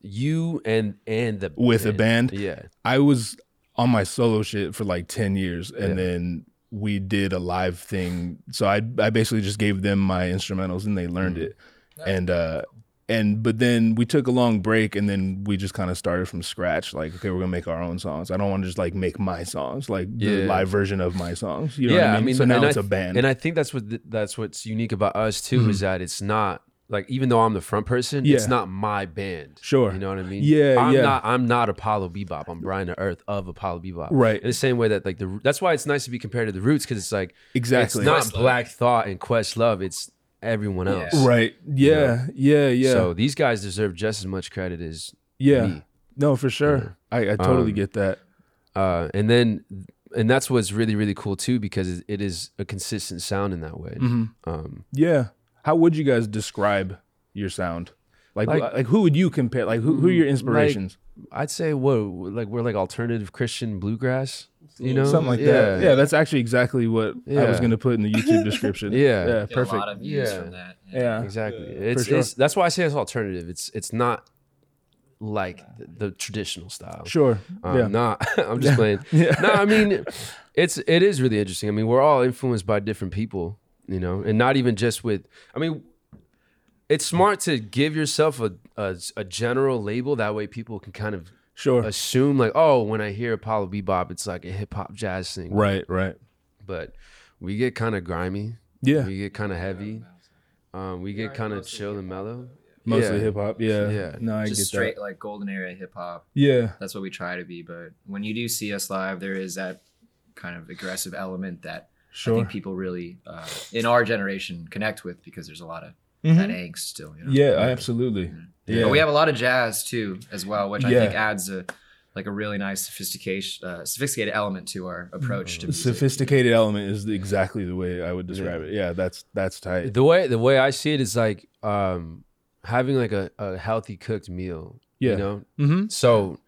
you and and the With a band? Yeah. I was on my solo shit for like 10 years and Yeah. then we did a live thing. So I I basically just gave them my instrumentals and they learned Mm. it. And uh and but then we took a long break and then we just kind of started from scratch like okay we're gonna make our own songs i don't want to just like make my songs like the Yeah. live version of my songs you know yeah, what i mean, so now I it's a band and I think that's what th- that's what's unique about us too Mhm. is that it's not like even though I'm the front person, Yeah. it's not my band. Sure. you know what I mean. Yeah, I'm yeah. not. I'm not Apollo Bebop. I'm Brian the Earth of Apollo Bebop. Right. In the same way that like the that's why it's nice to be compared to the Roots because it's like exactly it's not. Black Thought and Questlove. It's everyone else. Yeah. right yeah yeah yeah So these guys deserve just as much credit as yeah me. no for sure i, I totally Um, get that Uh, and then and that's what's really really cool too because it- it is a consistent sound in that way. Mhm. Um, yeah how would you guys describe your sound like like, Like- who would you compare like who, who are your inspirations I'd say what like we're like alternative Christian bluegrass. You know, something like that yeah that's actually exactly what i was gonna put in the youtube description (laughs) Yeah. yeah Get a perfect lot of views Yeah. from that. yeah exactly. It's, sure. it's that's why I say it's alternative. It's it's not like the, the traditional style. sure Um, yeah Not. (laughs) I'm just playing. (laughs) Yeah. No, I mean, it's it is really interesting. I mean, we're all influenced by different people, you know, and not even just with. I mean, it's smart to give yourself a a, a general label. That way, people can kind of sure assume like, oh, when I hear Apollo Bebop, it's like a hip hop jazz thing. right right But we get kind of grimy. yeah We get kind of heavy. Um, we get kind of chill and mellow. mostly Yeah. hip hop yeah Yeah. no i Just get straight that like golden era hip hop. yeah That's what we try to be. But when you do see us live, there is that kind of aggressive element that I think people really uh, in our generation connect with because there's a lot of Mhm. that angst still. You know? yeah absolutely yeah But we have a lot of jazz too, as well, which I Yeah. think adds a like a really nice sophistication, uh, sophisticated element to our approach to music. Sophisticated element is exactly the way I would describe it. Yeah, that's that's tight. The way the way I see it is like um, having like a, a healthy cooked meal. Yeah. You know? Mm-hmm. So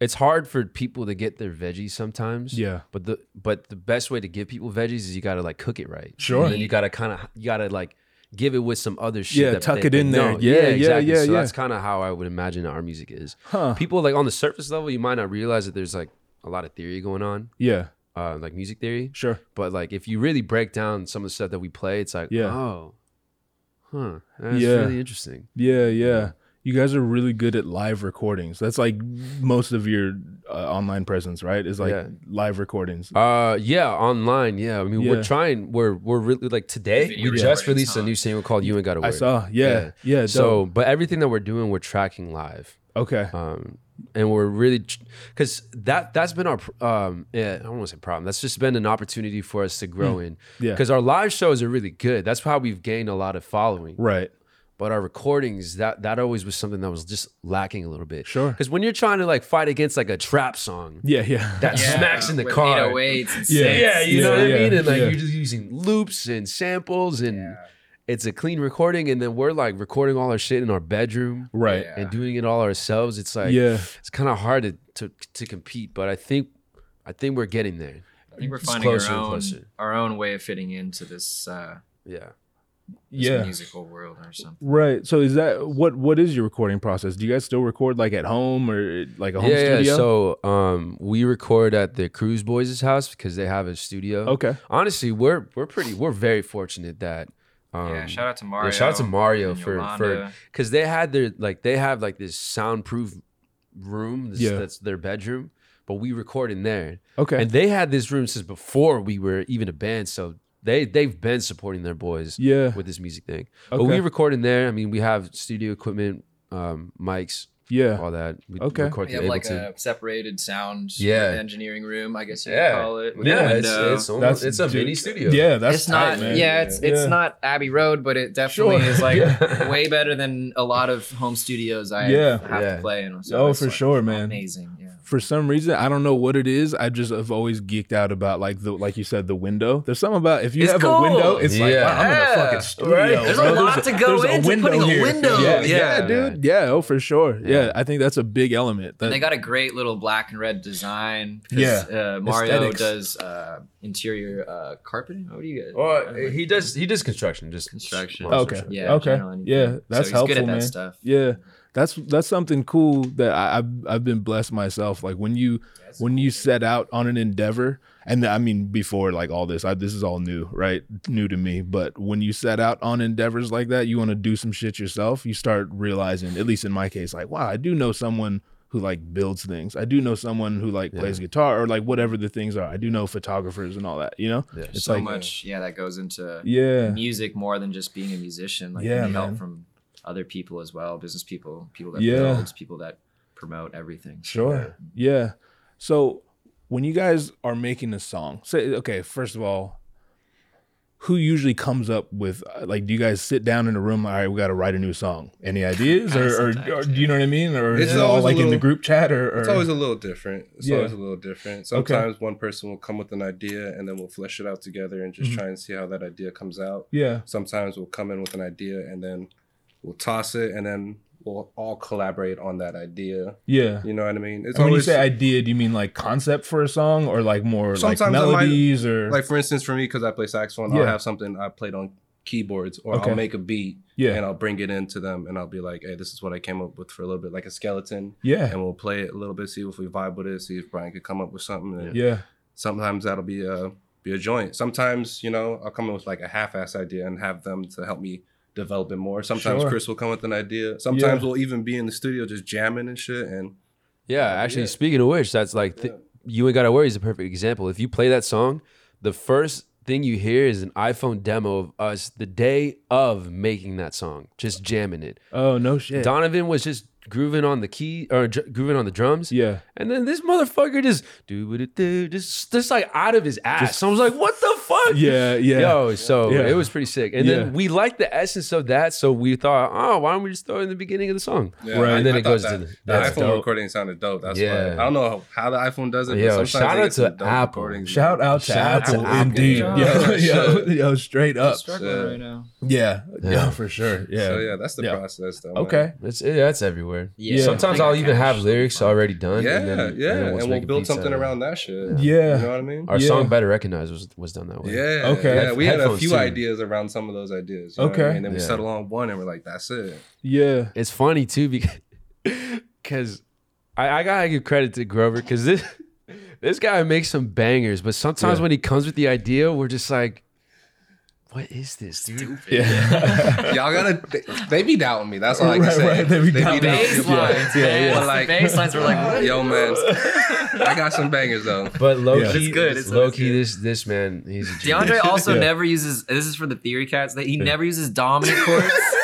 it's hard for people to get their veggies sometimes. Yeah. But the but the best way to give people veggies is you gotta like cook it right. Sure. And then you gotta kind of you gotta like give it with some other shit. Yeah, that tuck it in there. know. Yeah, yeah, exactly. yeah, So yeah. that's kind of how I would imagine our music is. Huh. People like on the surface level, you might not realize that there's like a lot of theory going on, Yeah. uh, like music theory. Sure. But like if you really break down some of the stuff that we play, it's like, Yeah. oh, huh, that's Yeah. really interesting. Yeah, yeah. You guys are really good at live recordings. That's like most of your uh, online presence, right? Is like Yeah. live recordings. Uh, yeah, online. Yeah, I mean, Yeah. we're trying. We're we're really like today. We just recordings, released a new single called "You Ain't Got to Worry." I saw. Yeah. Yeah. So, dope. but everything that we're doing, we're tracking live. okay. Um, and we're really because that that's been our um yeah I don't want to say problem. That's just been an opportunity for us to grow in. Hmm. Yeah. Because our live shows are really good. That's how we've gained a lot of following. Right. But our recordings, that that always was something that was just lacking a little bit. Sure. Because when you're trying to like fight against like a trap song Yeah. Yeah. that smacks in the with car. 808s and Yeah. synths. Yeah, you know Yeah, what yeah, I mean? And like yeah. you're just using loops and samples and it's a clean recording and then we're like recording all our shit in our bedroom right. Yeah. and doing it all ourselves. It's like Yeah. it's kind of hard to, to to compete, but I think I think we're getting there. I think we're finding closer our own closer. our own way of fitting into this, uh, Yeah. This Yeah. musical world or something. Right. So is that what what is your recording process? Do you guys still record like at home or like a home yeah, studio? yeah. So um we record at the Cruise Boys' house because they have a studio. okay. Honestly, we're we're pretty we're very fortunate that um yeah, shout out to Mario. Yeah, shout out to Mario and for for because they had their like they have like this soundproof room. This, Yeah. that's their bedroom, but we record in there, Okay. and they had this room since before we were even a band. So they they've been supporting their boys yeah. with this music thing. But Okay. we record in there. I mean, we have studio equipment, um, mics, Yeah. all that. We Okay. record We have like Ableton. a separated sound Yeah. engineering room, I guess you Yeah. could call it. with yeah, it's it's, almost, it's a dude, mini studio. Yeah, that's it's tight, not man. yeah it's it's not abbey road but it definitely Sure. is like (laughs) Yeah. way better than a lot of home studios i Yeah. have Yeah. to play in so Oh, for like, sure, man. amazing yeah For some reason, I don't know what it is. I just have always geeked out about like the like you said the window. There's something about if you It's have cool. a window, it's like wow, I'm in a fucking studio. Right. There's a bro. lot to go there's into putting a window. Yeah, Yeah. yeah, dude. Yeah, oh for sure. Yeah. Yeah. I think that's a big element. That, and they got a great little black and red design 'cause, Yeah. uh, mario Aesthetics. does uh, interior uh, carpeting what do you get Or he does he does construction, just Construction. Okay. yeah Okay. Yeah, that's so he's helpful, good at that man. stuff Yeah, that's that's something cool that I, I've I've been blessed myself. Like when you when you set out on an endeavor, and I mean before like all this, I, this is all new, right? New to me. But when you set out on endeavors like that, you want to do some shit yourself. You start realizing, at least in my case, like wow, I do know someone who like builds things. I do know someone who like plays guitar or like whatever the things are. I do know photographers and all that. You know, Yeah. it's so like much yeah that goes into yeah, music more than just being a musician. Like Yeah, help from other people as well, business people, people that Yeah. build, people that promote everything. Sure. Yeah. So when you guys are making a song, say okay, first of all, who usually comes up with uh, like do you guys sit down in a room all right we got to write a new song any (laughs) ideas or, or, or do you know what i mean or It's is it all always a like in the group chat or, or It's always a little different. It's Yeah. always a little different. Sometimes one person will come with an idea and then we'll flesh it out together and just Mhm. try and see how that idea comes out. yeah Sometimes we'll come in with an idea and then we'll toss it and then we'll all collaborate on that idea. yeah You know what I mean? It's and when you say idea do you mean like concept for a song or like more like Sometimes I might- melodies or like for instance for me because I play saxophone, Yeah. I'll have something I played on keyboards or Okay. I'll make a beat yeah and I'll bring it into them and I'll be like, hey, this is what I came up with for a little bit, like a skeleton. yeah And we'll play it a little bit, see if we vibe with it, see if Brian could come up with something. And yeah sometimes that'll be a be a joint. Sometimes, you know, I'll come in with like a half-ass idea and have them to help me develop it more. Sometimes Sure. Chris will come with an idea. Sometimes Yeah. we'll even be in the studio just jamming and shit. And Yeah, actually, Yeah. speaking of which, that's like th- you ain't gotta worry is a perfect example. If you play that song, the first thing you hear is an iPhone demo of us the day of making that song, just jamming it. oh no shit Donovan was just grooving on the key or dr- grooving on the drums. yeah And then this motherfucker just do do, just just like out of his ass. I was like, what the fuck? Yeah, yeah. Yo, so Yeah. it was pretty sick. And Yeah. then we liked the essence of that, so we thought, oh, why don't we just throw it in the beginning of the song? Yeah, Right. And then I it goes that, to the- the iPhone dope. recording sounded dope. That's Yeah. why I don't know how the iPhone does it. Yo, sometimes shout out to Apple. Shout out to Shout Apple, Apple. indeed. Yeah. (laughs) Yo, yo, Shit. yo, straight up. struggling Yeah. right now. Yeah, Yeah. yeah, for sure. Yeah. So yeah, that's the Yeah. process though. man. Okay. It's yeah, that's everywhere. Yeah. Sometimes I I'll even have lyrics already done. Yeah, and then, yeah, and then and, we'll build something out around that shit. Yeah. you know what I mean? Our Yeah. song "Better Recognize" was was done that way. Yeah. Okay. Yeah, we had a few too. ideas around some of those ideas. You know I Okay. mean? And then we Yeah. settled on one, and we're like, that's it. Yeah. It's funny too (laughs) because because I, I gotta give credit to Grover because this (laughs) this guy makes some bangers, but sometimes Yeah. when he comes with the idea, we're just like, "What is this, dude?" Yeah. (laughs) Y'all gotta. They, they be doubting me. That's all I can Right, say. right, they be doubting doubting you. me. Basslines, Yeah, man. yeah. But like, basslines were like, what? yo, man, I got some bangers though. But low Yeah. key, It's good, it's- low key, good. this this man, he's a genius. DeAndre also Yeah. never uses. This is for the theory cats. That he never uses dominant chords. (laughs)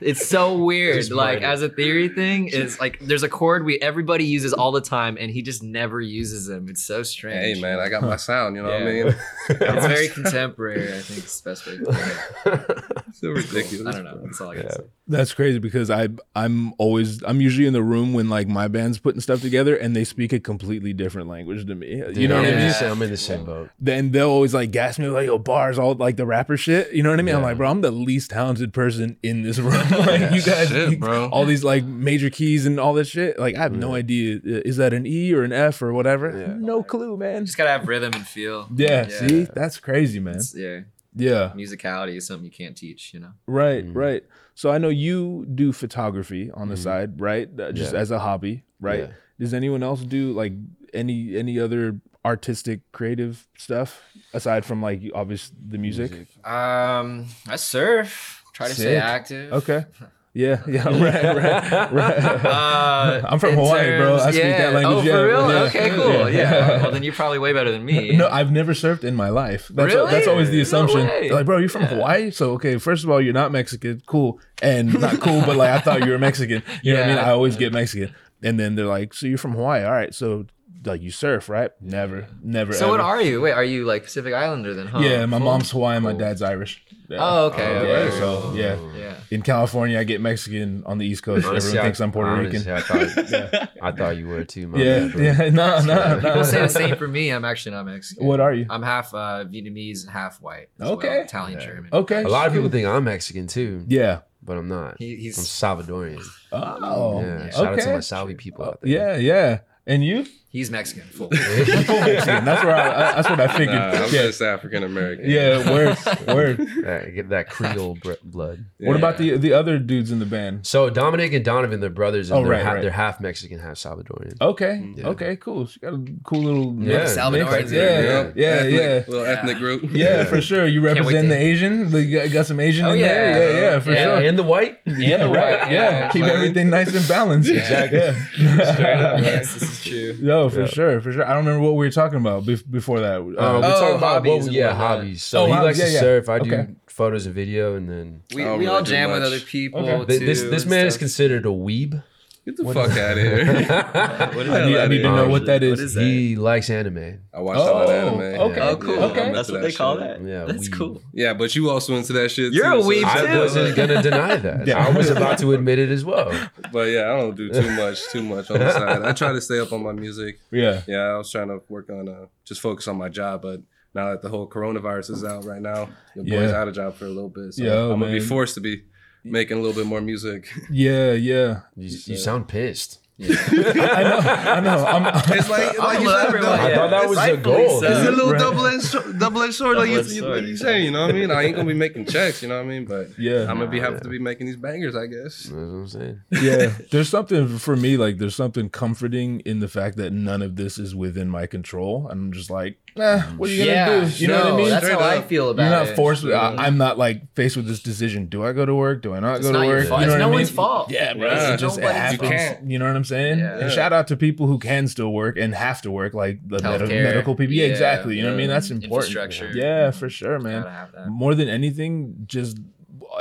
It's so (laughs) weird. Just like as a theory thing, it's like there's a chord we everybody uses all the time, and he just never uses them. It's so strange. Hey, man, I got my sound. You know what I mean? It's very (laughs) contemporary. I think it's the best way. To put it. It's so ridiculous. I don't know. That's all I gotta say. That's crazy because I I'm always I'm usually in the room when like my band's putting stuff together and they speak a completely different language to me. You know what I I'm mean? the same- I'm in the same boat. Then they'll always like gas me like, "Yo, bars, all like the rapper shit." You know what I mean? I'm like, bro, I'm the least talented person in this (laughs) room. like, you guys, Shit, you- bro. all these like major keys and all this shit. Like, I have no idea. Is that an E or an F or whatever? Yeah. No clue, man. Just gotta have rhythm and feel. Yeah, Yeah. see, that's crazy, man. It's- yeah. Yeah, Musicality is something you can't teach. You know. right, Mhm. right. So I know you do photography on the Mhm. side, right? Uh, Just Yeah. as a hobby, right? Yeah. Does anyone else do like any any other artistic creative stuff aside from like obvious the music? Um, I surf. Try to stay active. Okay. (laughs) Yeah, (laughs) yeah, right, right, right. Uh, I'm from Hawaii, bro. I speak that yeah. language, Oh, for yeah, real? yeah. Okay, cool. Yeah. Yeah. (laughs) Well, then you're probably way better than me. No, I've never surfed in my life. That's Really? that's always the No assumption. They're like, bro, you're from Yeah. Hawaii, so okay. First of all, you're not Mexican, cool, and not (laughs) cool, but like I thought you were Mexican. You know what I mean? I always get Mexican, and then they're like, so you're from Hawaii, all right? So like you surf, right? Never, never. so what are you? Wait, are you like Pacific Islander then? Huh? Yeah, my Cool. mom's Hawaiian, my dad's Irish. Yeah. Oh, okay. Yeah, okay. so yeah. Yeah. In California, I get Mexican. On the East Coast, Honestly, everyone I- thinks I'm Puerto honestly, Rican. I thought, (laughs) I thought you were too. My Yeah, bad, yeah, no, no, no. People say the same for me. I'm actually not Mexican. What are you? I'm half uh, Vietnamese and half white. as well. Okay. Italian, Yeah. German. Okay. A lot of people think I'm Mexican too, Yeah. but I'm not. He, I'm he's Salvadorian. Oh. yeah. Shout out to my Salvi people out there. Yeah, yeah. And you? He's Mexican. Full. (laughs) Full Mexican. That's where I, I- that's what I figured. Nah, I'm yeah. just African American. yeah, word, (laughs) word. That- get that Creole br- blood. What about the the other dudes in the band? So Dominic and Donovan, they're brothers, and Oh, they're, right, ha- right. they're half Mexican, half Salvadorian. Okay, Yeah. okay, cool. So you got a cool little Yeah, mix. Salvadorians mix. in Yeah, there, yeah, ethnic, yeah. Little ethnic group. Yeah, for sure. You represent the Asian. You got, got some Asian Oh, in there. yeah. Yeah, yeah, for Yeah, sure. And the white. (laughs) yeah, the white, Yeah, yeah. keep everything nice and balanced. Exactly. Yeah. yes, this is true. Yo, for Yeah. sure, for sure. I don't remember what we were talking about bef- before that. Um, we Uh, Oh, talk about hobbies what, yeah, whatnot. hobbies. So Oh, he hobbies, likes to yeah, yeah. surf. I Okay. do photos and video, and then We, we all really do jam with other people. Okay. Th- Too, this this and man is considered a weeb. Get the fuck out of here. (laughs) What is I need, I need to know what that is. What is that? He likes anime. I watch a lot of Oh, anime. okay. Yeah, Oh, cool. yeah, Okay. That's what they call shit. that. Yeah, That's weeb. cool. Yeah, but you also into that shit You're too. a so- weeb, I too. wasn't gonna deny (laughs) that. Yeah. I was about to admit it as well. But yeah, I don't do too much, too much on the (laughs) side. I try to stay up on my music. Yeah. Yeah, I was trying to work on uh, just focus on my job, but now that the whole coronavirus is out right now, the boy's Yeah. out of job for a little bit. So Yo, I'm gonna be forced to be making a little bit more music. Yeah, yeah. You, you sound pissed. (laughs) I know. I know. I'm, It's like, like you said, though, I thought that was the goal. It's a little Right. double edged double edged sword, like you, Double-edged you, sword, like you saying. You know what I mean? I ain't gonna be making checks. You know what I mean? But Yeah. I'm gonna be Nah, having yeah. to be making these bangers, I guess. That's what I'm saying. yeah there's something for me like there's something comforting in the fact that none of this is within my control i'm just like nah what are you gonna do you know what i mean That's Straight how I feel about it. you're not it. forced you I, I'm not like faced with this decision do i go to work do i not It's go to not your work fault. you know It's what no I mean? one's fault. yeah bro Yeah. it just it happens. You can't. you know what i'm saying Yeah. and shout out to people who can still work and have to work like the Healthcare. medical people yeah, Yeah, exactly you know what i mean that's important Infrastructure. yeah for sure man Gotta have that. more than anything, just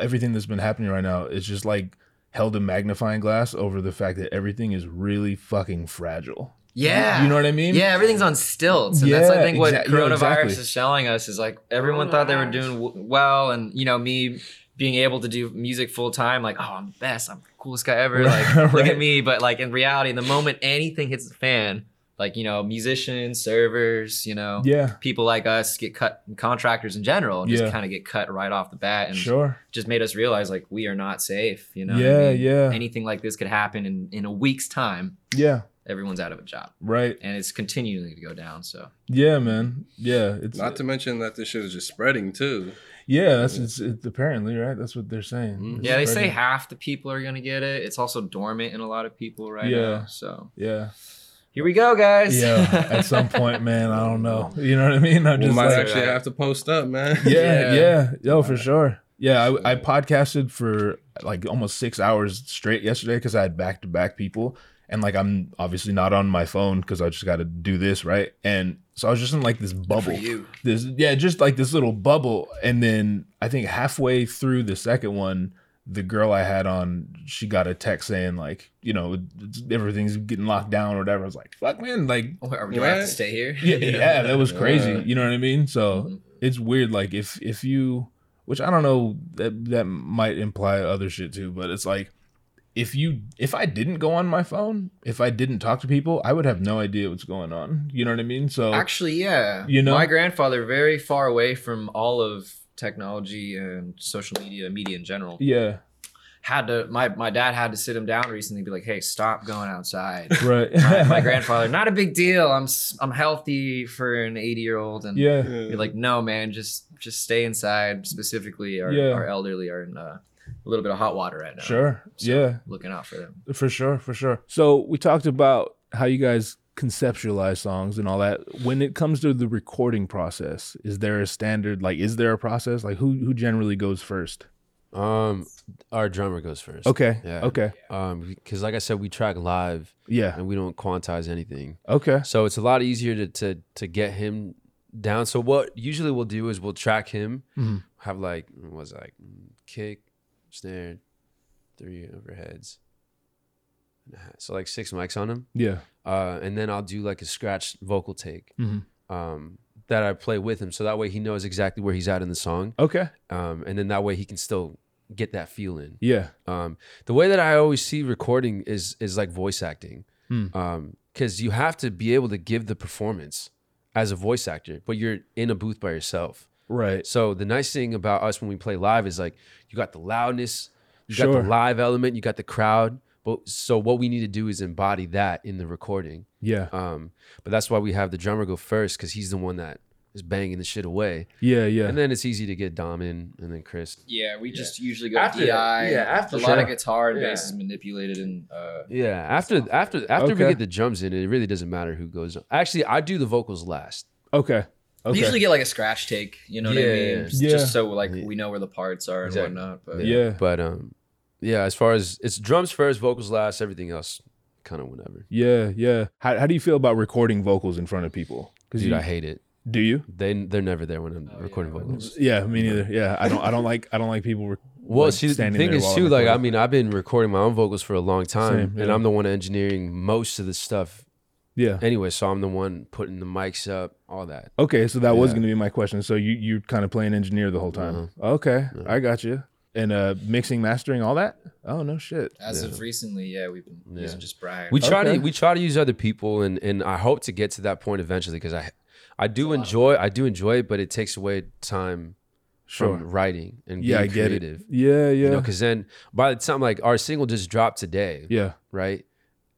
everything that's been happening right now is just like held a magnifying glass over the fact that everything is really fucking fragile. Yeah. You know what I mean? Yeah, everything's on stilts, and that's I think what yeah, coronavirus exactly. is showing us is like everyone thought they were doing well, and you know me being able to do music full time, like oh I'm the best, I'm the coolest guy ever, (laughs) like look at me. But like in reality, the moment anything hits the fan, like you know musicians, servers, you know Yeah. people like us get cut, contractors in general, just Yeah. kind of get cut right off the bat, and Sure. just made us realize like we are not safe. You know, what I Yeah, mean? yeah. Anything like this could happen in in a week's time. Yeah. Everyone's out of a job Right. and it's continuing to go down. So Yeah, man. Yeah. It's Not to mention that this shit is just spreading too. Yeah. That's it's, it's apparently right. That's what they're saying. Mhm. It's yeah, they say half the people are gonna get it. It's also dormant in a lot of people right Yeah. now. So Yeah. here we go, guys. Yeah. (laughs) At some point, man. I don't know. You know what I mean? I'm We just might like, actually have to post up, man. (laughs) yeah, Yeah. yeah, Yo, for sure. Yeah, I, I podcasted for like almost six hours straight yesterday because I had back to back people, and like I'm obviously not on my phone because I just got to do this right, and so I was just in like this bubble. This yeah, just like this little bubble, and then I think halfway through the second one, the girl I had on, she got a text saying like, you know, everything's getting locked down or whatever. I was like, fuck, man, like Are we, do I have to stay here? (laughs) yeah, yeah, that was (laughs) crazy. You know what I mean? So Mhm. it's weird. Like if if you, which I don't know, that that might imply other shit too. But it's like if you if I didn't go on my phone, if I didn't talk to people, I would have no idea what's going on. You know what I mean? So Actually, yeah. You know? my grandfather very far away from all of technology and social media, media in general. yeah, Had to my my dad had to sit him down recently, and be like, "Hey, stop going outside." (laughs) right. my, my (laughs) grandfather, not a big deal. I'm I'm healthy for an 80 year old, and yeah, You're like, no, man, just just stay inside. Specifically, our, Yeah. our elderly are in uh, a little bit of hot water right now. sure, So, yeah. looking out for them. For sure, for sure. So we talked about how you guys conceptualize songs and all that. When it comes to the recording process, is there a standard? Like, is there a process? Like, who who generally goes first? Um, our drummer goes first. Okay. Yeah. Okay. Um, because like I said, we track live Yeah. and we don't quantize anything, Okay. so it's a lot easier to to to get him down. So what usually we'll do is we'll track him, Mhm. have like what was like kick, snare, three overheads, and a hat. so like six mics on him. Yeah. uh, and then I'll do like a scratch vocal take Mhm. um, that I play with him, so that way he knows exactly where he's at in the song, Okay. um, and then that way he can still get that feel in. Yeah. Um, the way that I always see recording is is like voice acting, Hmm. because you have to be able to give the performance as a voice actor, but you're in a booth by yourself. Right. So the nice thing about us when we play live is like you got the loudness, you got the live element, you got the crowd. But so what we need to do is embody that in the recording. Yeah. Um, but that's why we have the drummer go first because he's the one that is banging the shit away. Yeah. Yeah. And then it's easy to get Dom in and then Chris. Yeah, we just usually go After- DI. yeah, after a lot of guitar and Yeah. bass is manipulated and uh, Yeah. After after after we get the drums in, it really doesn't matter who goes. on. Actually, I do the vocals last. okay. We usually get like a scratch take. You know what I Yeah, mean? Just, Yeah. just so like we know where the parts are and Exactly. whatnot. But Yeah. But um, yeah. As far as it's drums first, vocals last, everything else kind of whenever. yeah. Yeah. How How do you feel about recording vocals in front of people? Because Dude, you I hate it. do you? They they're never there when I'm Oh, recording yeah. vocals. Yeah. Me neither. Yeah. I don't. I don't (laughs) like. I don't like people. Rec- Well, like, see, the standing thing there is while too, I'm like I recording. mean, I've been recording my own vocals for a long time, Same, and yeah. I'm the one engineering most of the stuff Yeah. anyway. So I'm the one putting the mics up, all that. Okay, so that was Yeah. going to be my question. So you you kind of playing engineer the whole time. Uh-huh. Okay, Yeah. I got you. And uh mixing, mastering, all that. Oh no shit. as Yeah. of recently, yeah, we've been Yeah. using just Brian. We try Okay. to we try to use other people, and and I hope to get to that point eventually because I I do enjoy I do enjoy it, but it takes away time Sure. from writing and Yeah, I being get creative. it. Yeah, yeah, You know, because then by the time like our single just dropped today, yeah. right?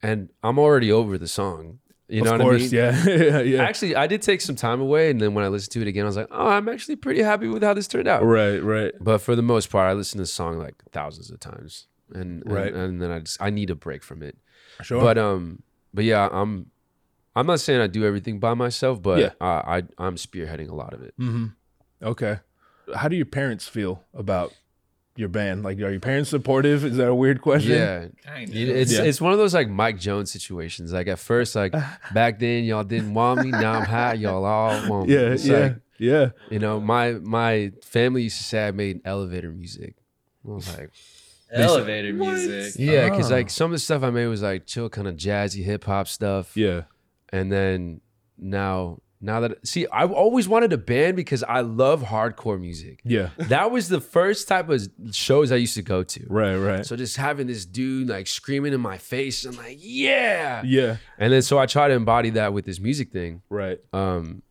And I'm already over the song. You know of what course, I mean? (laughs) yeah, yeah. Actually, I did take some time away, and then when I listened to it again, I was like, "Oh, I'm actually pretty happy with how this turned out." right, right. But for the most part, I listen to the song like thousands of times, and and- Right. and, then I just I need a break from it. Sure. But um, but yeah, I'm I'm not saying I do everything by myself, but Yeah. I, I I'm spearheading a lot of it. hmm Okay. How do your parents feel about your band? Like, are your parents supportive? Is that a weird question? Yeah, Kind of. It's Yeah. it's one of those like Mike Jones situations. Like at first, like back then y'all didn't want me. Now I'm hot. Y'all all want me. Yeah, It's yeah, like, yeah. you know, my my family used to say I made elevator music. I was like, (laughs) Elevator music. yeah, because Ah. like some of the stuff I made was like chill, kind of jazzy hip hop stuff. Yeah. and then now now that see I've always wanted a band because I love hardcore music. Yeah. (laughs) That was the first type of shows I used to go to. Right. Right. So just having this dude like screaming in my face, I'm like, yeah. yeah. And then so I try to embody that with this music thing. Right. Um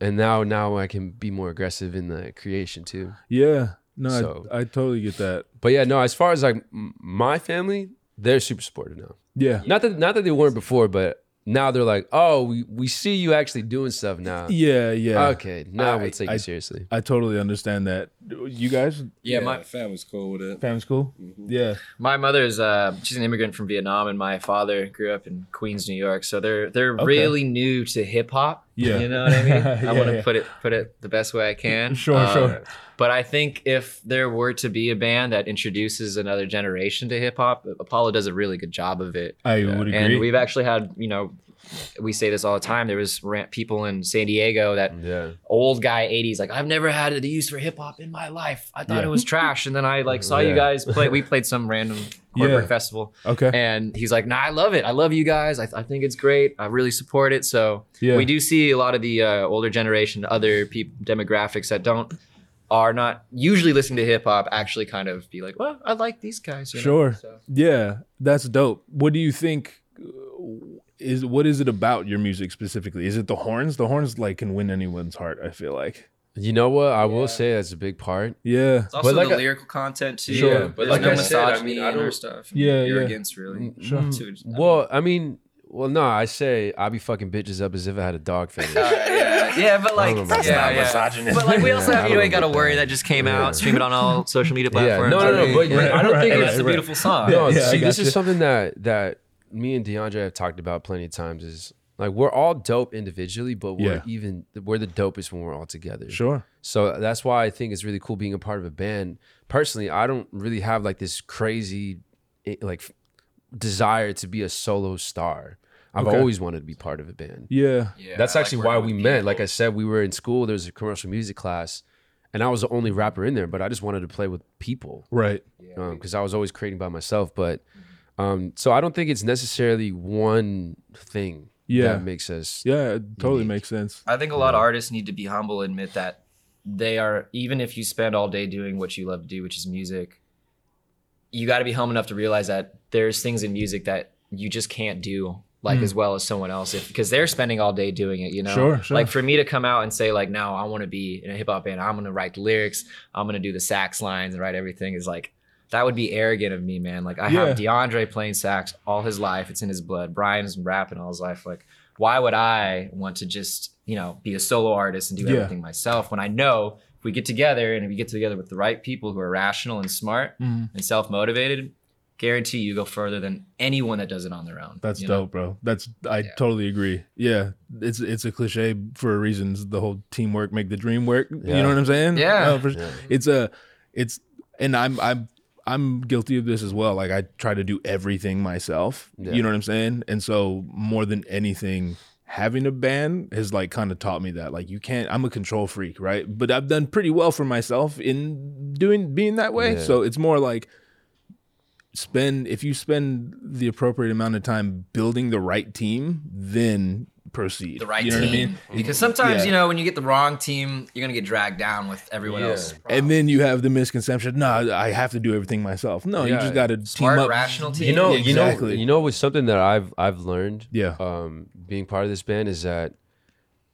and now now I can be more aggressive in the creation too. Yeah. No, So- I, I totally get that. But yeah, no, as far as like my family, they're super supportive now. Yeah. Not that not that they weren't before, but now they're like, oh, we, we see you actually doing stuff now. Yeah. Yeah. Okay, now I- we take I- you seriously. I totally understand that. You guys, Yeah, my family's cool with it. family's cool. Yeah. my mother's uh she's an immigrant from Vietnam and my father grew up in Queens, New York. So they're they're Okay. really new to hip hop. Yeah. You know what I mean? (laughs) Yeah, I want to yeah. put it put it the best way I can. Sure, Um, sure. But I think if there were to be a band that introduces another generation to hip hop, Apollo does a really good job of it. I would agree. And we've actually had, you know, we say this all the time. There was people in San Diego that Yeah. old guy 80s like I've never had a use for hip hop in my life. I thought Yeah. it was trash and then I like saw you guys play we played some random (laughs) corporate Yeah. festival okay. and he's like, "Nah, I love it. I love you guys. I, I think it's great. I really support it." So Yeah. we do see a lot of the uh, older generation, other peop demographics that don't are not usually listening to hip hop actually kind of be like, "Well, I like these guys." You know? Sure. So- Yeah, that's dope. What do you think? Is what is it about your music specifically? Is it the horns? The horns like can win anyone's heart. I feel like. You know what? I Yeah. will say that's a big part. Yeah. It's also like the I- lyrical content too. Sure. But But like no I said, I mean, I don't- stuff. Yeah, yeah. Arrogance, really. Mm, sure. Mm. To- Well, I mean, well, no, I say I be fucking bitches up as if I had a dog (laughs) fetish. yeah, yeah, but like, know about yeah, that. yeah. But like, we also (laughs) Yeah, have you don't ain't got to worry that. that just came out. Stream it on all social media Yeah, platforms. no, no, no, but I don't think it's it's a beautiful song. No, see, this is something that that me and DeAndre have talked about plenty of times. Is like we're all dope individually, but we're Yeah. even we're the dopest when we're all together. Sure. So that's why I think it's really cool being a part of a band. Personally, I don't really have like this crazy eh, like desire to be a solo star. I've Okay. always wanted to be part of a band. Yeah. Yeah, That's I like actually why we with met. Like I said, we were in school. There was a commercial music class, and I was the only rapper in there. But I just wanted to play with people Right. because I was always creating by myself. But um, so I don't think it's necessarily one thing Yeah. that makes us. Yeah. It totally Unique. makes sense. I think a lot of artists need to be humble, and admit that they are. Even if you spend all day doing what you love to do, which is music, you got to be humble enough to realize that there's things in music that you just can't do like Mm. as well as someone else because they're spending all day doing it you know Sure, sure. like for me to come out and say like no i want to be in a hip-hop band i'm gonna write the lyrics i'm gonna do the sax lines and write everything is like that would be arrogant of me man like i have deandre playing sax all his life it's in his blood brian's rapping all his life like why would i want to just you know be a solo artist and do Yeah. everything myself when i know if we get together and if we get together with the right people who are rational and smart Mhm. and self-motivated guarantee you go further than anyone that does it on their own That's you know? dope, bro. That's I Yeah. totally agree. Yeah, it's it's a cliche for a reason. The whole teamwork make the dream work. You know what I'm saying? Yeah. No, for- Yeah. It's a it's and I'm I'm I'm guilty of this as well. Like I try to do everything myself. Yeah. You know what I'm saying? And so more than anything having a band has like kind of taught me that like you can't I'm a control freak, right? But I've done pretty well for myself in doing being that way. Yeah. So it's more like spend if you spend the appropriate amount of time building the right team, then proceed. the right you know team. what I mean? Because sometimes, Yeah. you know, when you get the wrong team, you're gonna get dragged down with everyone Yeah. else. And then you have the misconception, no, I have to do everything myself. No, you just got to team up. rational team. You know, Yeah, you know, exactly. you know, what's something that I've I've learned. Yeah. um, being part of this band is that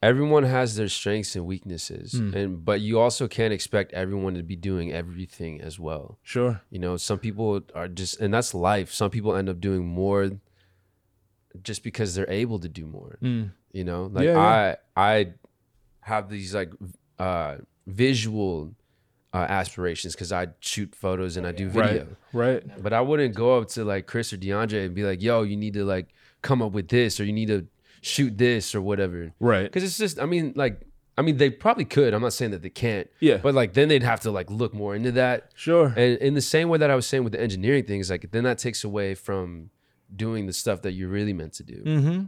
everyone has their strengths and weaknesses, Hmm. and but you also can't expect everyone to be doing everything as well. Sure. You know, some people are just, and that's life. Some people end up doing more just because they're able to do more. Mm. You know, like Yeah, yeah. I I have these like uh, visual uh, aspirations because I shoot photos and I do video. Right. Right. But I wouldn't go up to like Chris or DeAndre and be like, "Yo, you need to like come up with this, or you need to shoot this, or whatever." Right. Because it's just, I mean, like, I mean, they probably could. I'm not saying that they can't. Yeah. But like, then they'd have to like look more into that. Sure. And in the same way that I was saying with the engineering things, like, then that takes away from doing the stuff that you're really meant to do. Mm-hmm.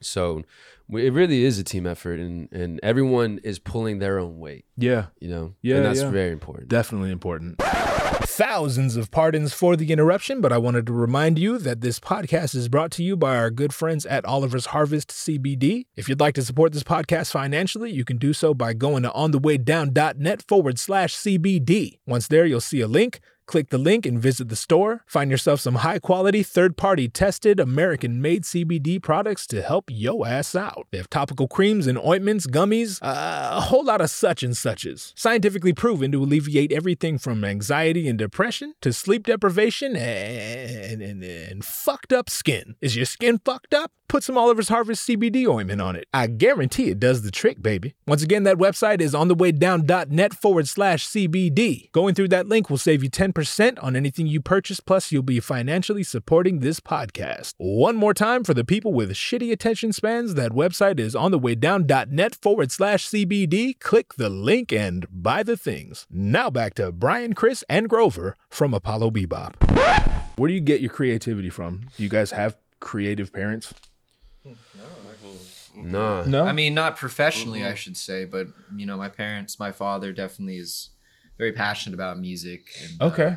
So it really is a team effort, and and everyone is pulling their own weight. Yeah, You know, Yeah, and that's yeah. very important. definitely important. Thousands of pardons for the interruption, but I wanted to remind you that this podcast is brought to you by our good friends at Oliver's Harvest CBD. If you'd like to support this podcast financially, you can do so by going to onthewaydown.net forward slash CBD. Once there, you'll see a link. Click the link and visit the store. Find yourself some high quality, third party tested, American made CBD products to help yo ass out. They have topical creams and ointments, gummies, uh, a whole lot of such and suches. Scientifically proven to alleviate everything from anxiety and depression to sleep deprivation and, and, and fucked up skin. Is your skin fucked up? Put some Oliver's Harvest CBD ointment on it. I guarantee it does the trick, baby. Once again, that website is onthewaydown.net forward slash CBD. Going through that link will save you 10% on anything you purchase, plus, you'll be financially supporting this podcast. One more time for the people with shitty attention spans, that website is on the way onthewaydown.net forward slash CBD. Click the link and buy the things. Now back to Brian, Chris, and Grover from Apollo Bebop. Where do you get your creativity from? Do you guys have creative parents? No, No. I mean, not professionally, I should say, but you know, my parents, my father definitely is very passionate about music and uh, okay.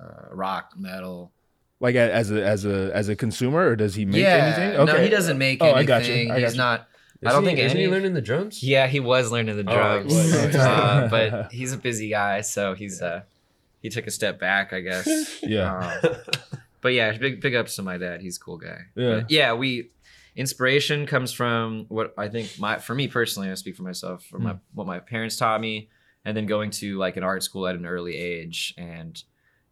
uh, rock, metal. Like a- as a as a as a consumer, or does he make yeah, anything? Okay. no, he doesn't make Oh, I anything. got you. I got He's you. not. I Isn't don't he- think isn't any. he learning the drums? yeah, he was learning the Oh, drums, he (laughs) uh, (laughs) but he's a busy guy, so he's uh he took a step back, I guess. (laughs) Yeah. Um, but yeah, big big ups to my dad. He's a cool guy. Yeah. But yeah. We inspiration comes from what I think my for me personally. I speak for myself. From Hmm. my what my parents taught me, and then going to like an art school at an early age, and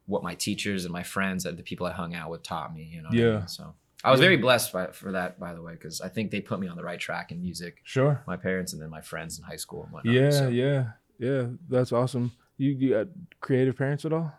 what my teachers and my friends and the people I hung out with taught me. You know. what I Yeah. mean? So I was very blessed by, for that, by the way, because I think they put me on the right track in music. Sure. My parents and then my friends in high school and whatnot. Yeah, So- yeah, yeah. That's awesome. You, you got creative parents at all?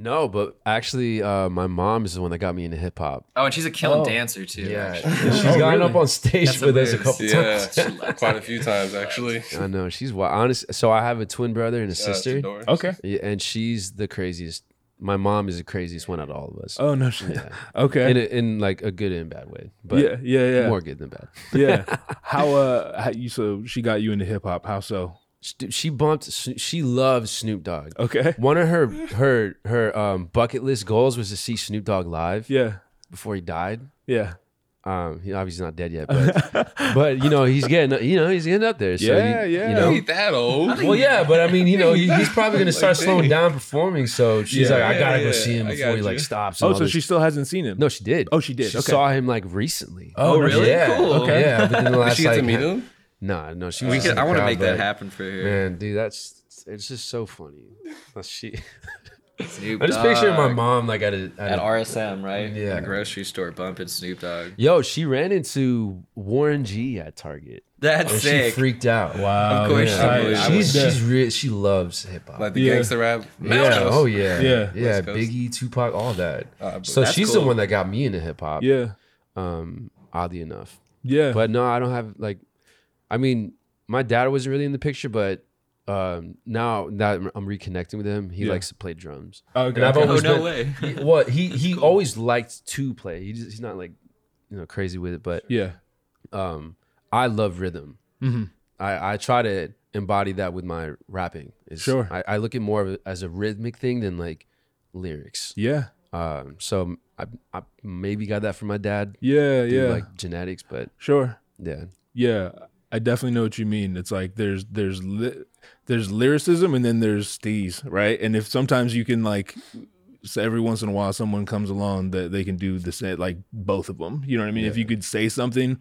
No, but actually, uh, my mom is the one that got me into hip hop. Oh, and she's a killing Oh. dancer too. Yeah, actually. she's Oh, gotten really? up on stage That's with us a hilarious. couple Yeah, times. quite a few times actually. (laughs) I know she's wild. Honest. So I have a twin brother and a Shout sister, Doris. Okay. yeah, and she's the craziest. My mom is the craziest one out of all of us. Oh no shit. Yeah. (laughs) Okay. in a, in like a good and bad way, but yeah, yeah, yeah. more good than bad. yeah. (laughs) How uh how you so she got you into hip hop. How so? She- She bumped. She loves Snoop Dogg. Okay. One of her her her um, bucket list goals was to see Snoop Dogg live Yeah. before he died. Yeah. Um, he obviously not dead yet, but (laughs) but you know he's getting you know he's getting up there. So Yeah, you, yeah. You know, Ain't that old? well, yeah, but I mean, you know, he- he's probably gonna start Like, slowing dang. down performing. So she's Yeah. like, I Yeah, gotta go yeah, see him before he like stops. Oh, so this. she still hasn't seen him? no, she did. Oh, she did. She Okay. saw him like recently. Oh, really? Yeah. Cool. Okay. Yeah, within the Did last she get like to meet him? No, no, she We was. could, I want to make that but- happen for her. Man, dude, that's it's just so funny. She, (laughs) Snoop I just picture my mom like at a, at at a RSM, right? Yeah. At a grocery store bumping Snoop Dogg. Yo, she ran into Warren G at Target. That's And sick. she freaked out. Wow. Of course yeah. she I- would. I she's would- she's real. She loves hip hop. Like the Yeah. gangster rap. yeah. Oh yeah. Yeah. Yeah. Biggie, Tupac, all that. Uh, So that's she's the one that got me into hip hop. Yeah. Um, oddly enough. Yeah. But no, I don't have like. I mean, my dad wasn't really in the picture, but um, now that I'm reconnecting with him, he Yeah. likes to play drums. okay. and I've okay. Oh no been- way. (laughs) He, what he he always liked to play. He just, he's not like you know crazy with it, but yeah. um, I love rhythm. hmm I, I try to embody that with my rapping. It's- Sure. I, I look at more of it as a rhythmic thing than like lyrics. Yeah. Um, so I, I maybe got that from my dad. Yeah. through, Yeah. Like genetics, but sure. yeah. Yeah, I definitely know what you mean. It's like there's there's li- there's lyricism and then there's steez, right? And if sometimes you can like so every once in a while someone comes along that they can do the same like both of them. You know what I mean? If you could say something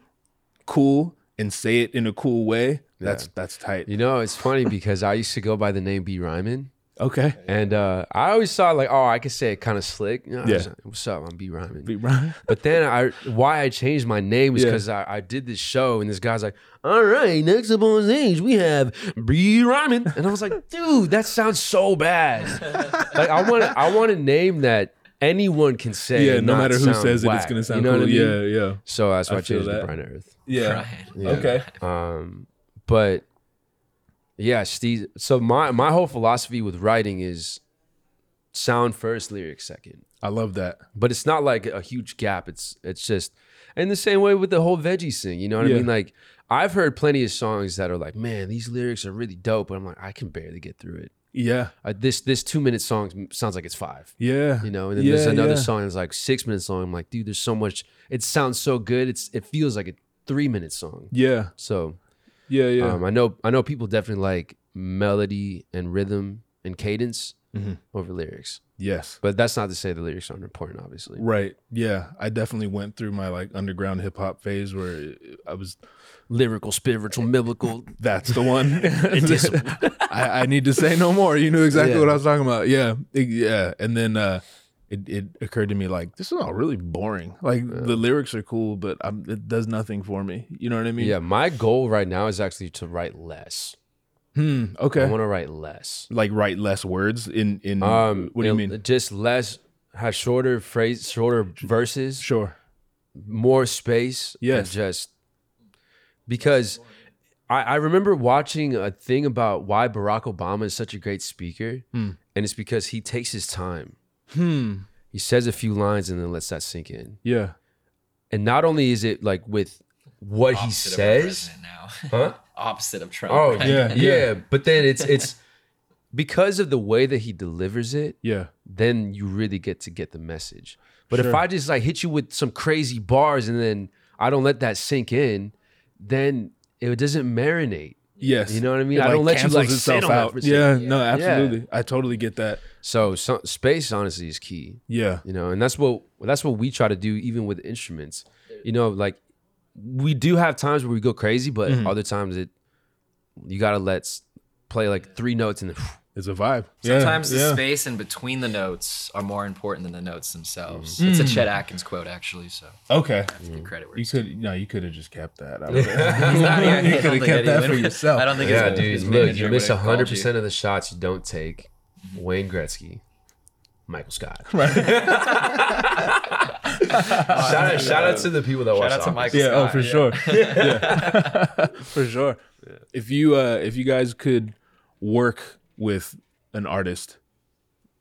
cool and say it in a cool way, that's Yeah. that's tight. You know, it's funny because I used to go by the name B Ryman. Okay. And uh, I always thought like, oh, I could say it kind of slick. You know, Yeah. was like, What's up? I'm B Ryman. Be right. (laughs) But then I, why I changed my name was Yeah. because I, I did this show and this guy's like, all right, next up on stage we have B Ryman, and I was like, (laughs) dude, that sounds so bad. (laughs) like I want, I want a name that anyone can say. Yeah, no matter who sound says it, it's gonna sound You know cool. what I mean? Yeah, yeah. So that's why I I, changed that. to Brian Earth. Yeah. Brian. Yeah. Okay. Um, but yeah, Steve. So my my whole philosophy with writing is sound first, lyrics second. I love that. but it's not like a huge gap. It's it's just in the same way with the whole veggie thing. You know what Yeah. I mean? Like I've heard plenty of songs that are like, man, these lyrics are really dope, but I'm like, I can barely get through it. Yeah. Uh, this this two minute song sounds like it's five. Yeah. You know, and then yeah, there's another yeah. song that's like six minutes long. I'm like, dude, there's so much. It sounds so good. It's it feels like a three minute song. Yeah. So Yeah. Yeah. um, I know I know people definitely like melody and rhythm and cadence Mhm. over lyrics, yes. but that's not to say the lyrics aren't important. Obviously, Right. Yeah. I definitely went through my like underground hip hop phase where I was lyrical, spiritual, biblical. (laughs) That's the one. (laughs) (laughs) I, I need to say no more. You knew exactly Yeah. what I was talking about. Yeah, yeah. And then uh, it it occurred to me like this is all really boring. Like the lyrics are cool, but i it does nothing for me. You know what I mean? Yeah, my goal right now is actually to write less. Hmm. Okay. I want to write less. like write less words in in. Um, what do you mean? Just less, have shorter phrase, shorter verses, Sure. more space. and Yes. just because I, I remember watching a thing about why Barack Obama is such a great speaker, Hmm. and it's because he takes his time. Hmm. He says a few lines and then lets that sink in. Yeah. And not only is it like with what he Opposite of says, now. (laughs) huh? Opposite of Trump. Oh right? yeah. yeah, But then it's it's because of the way that he delivers it, Yeah. then you really get to get the message. But if I just like hit you with some crazy bars and then I don't let that sink in, then it doesn't marinate. Yes. You know what I mean? It, I don't let you, cancels like, sit on that for a second. Yeah, Yeah. No. Yeah. Absolutely. I totally get that. So, so space honestly is key. Yeah. you know and that's what that's what we try to do even with instruments you know like we do have times where we go crazy but Mm-hmm. other times it you gotta let s- play like three notes and then It's a vibe. Yeah, Sometimes the yeah. space in between the notes are more important than the notes themselves. Mm. It's a Chet Atkins quote, actually. So Okay. give credit where You could no, you could have just kept that. I (laughs) (laughs) not- (laughs) you could have kept that for yourself. I don't think yeah his, dude look you miss would 100% of the shots you don't take wayne gretzky michael scott shout, out, shout out to the people that watch Shout out to soccer. Michael yeah, oh for yeah. sure. Yeah. for sure. If you uh if you guys could work with an artist,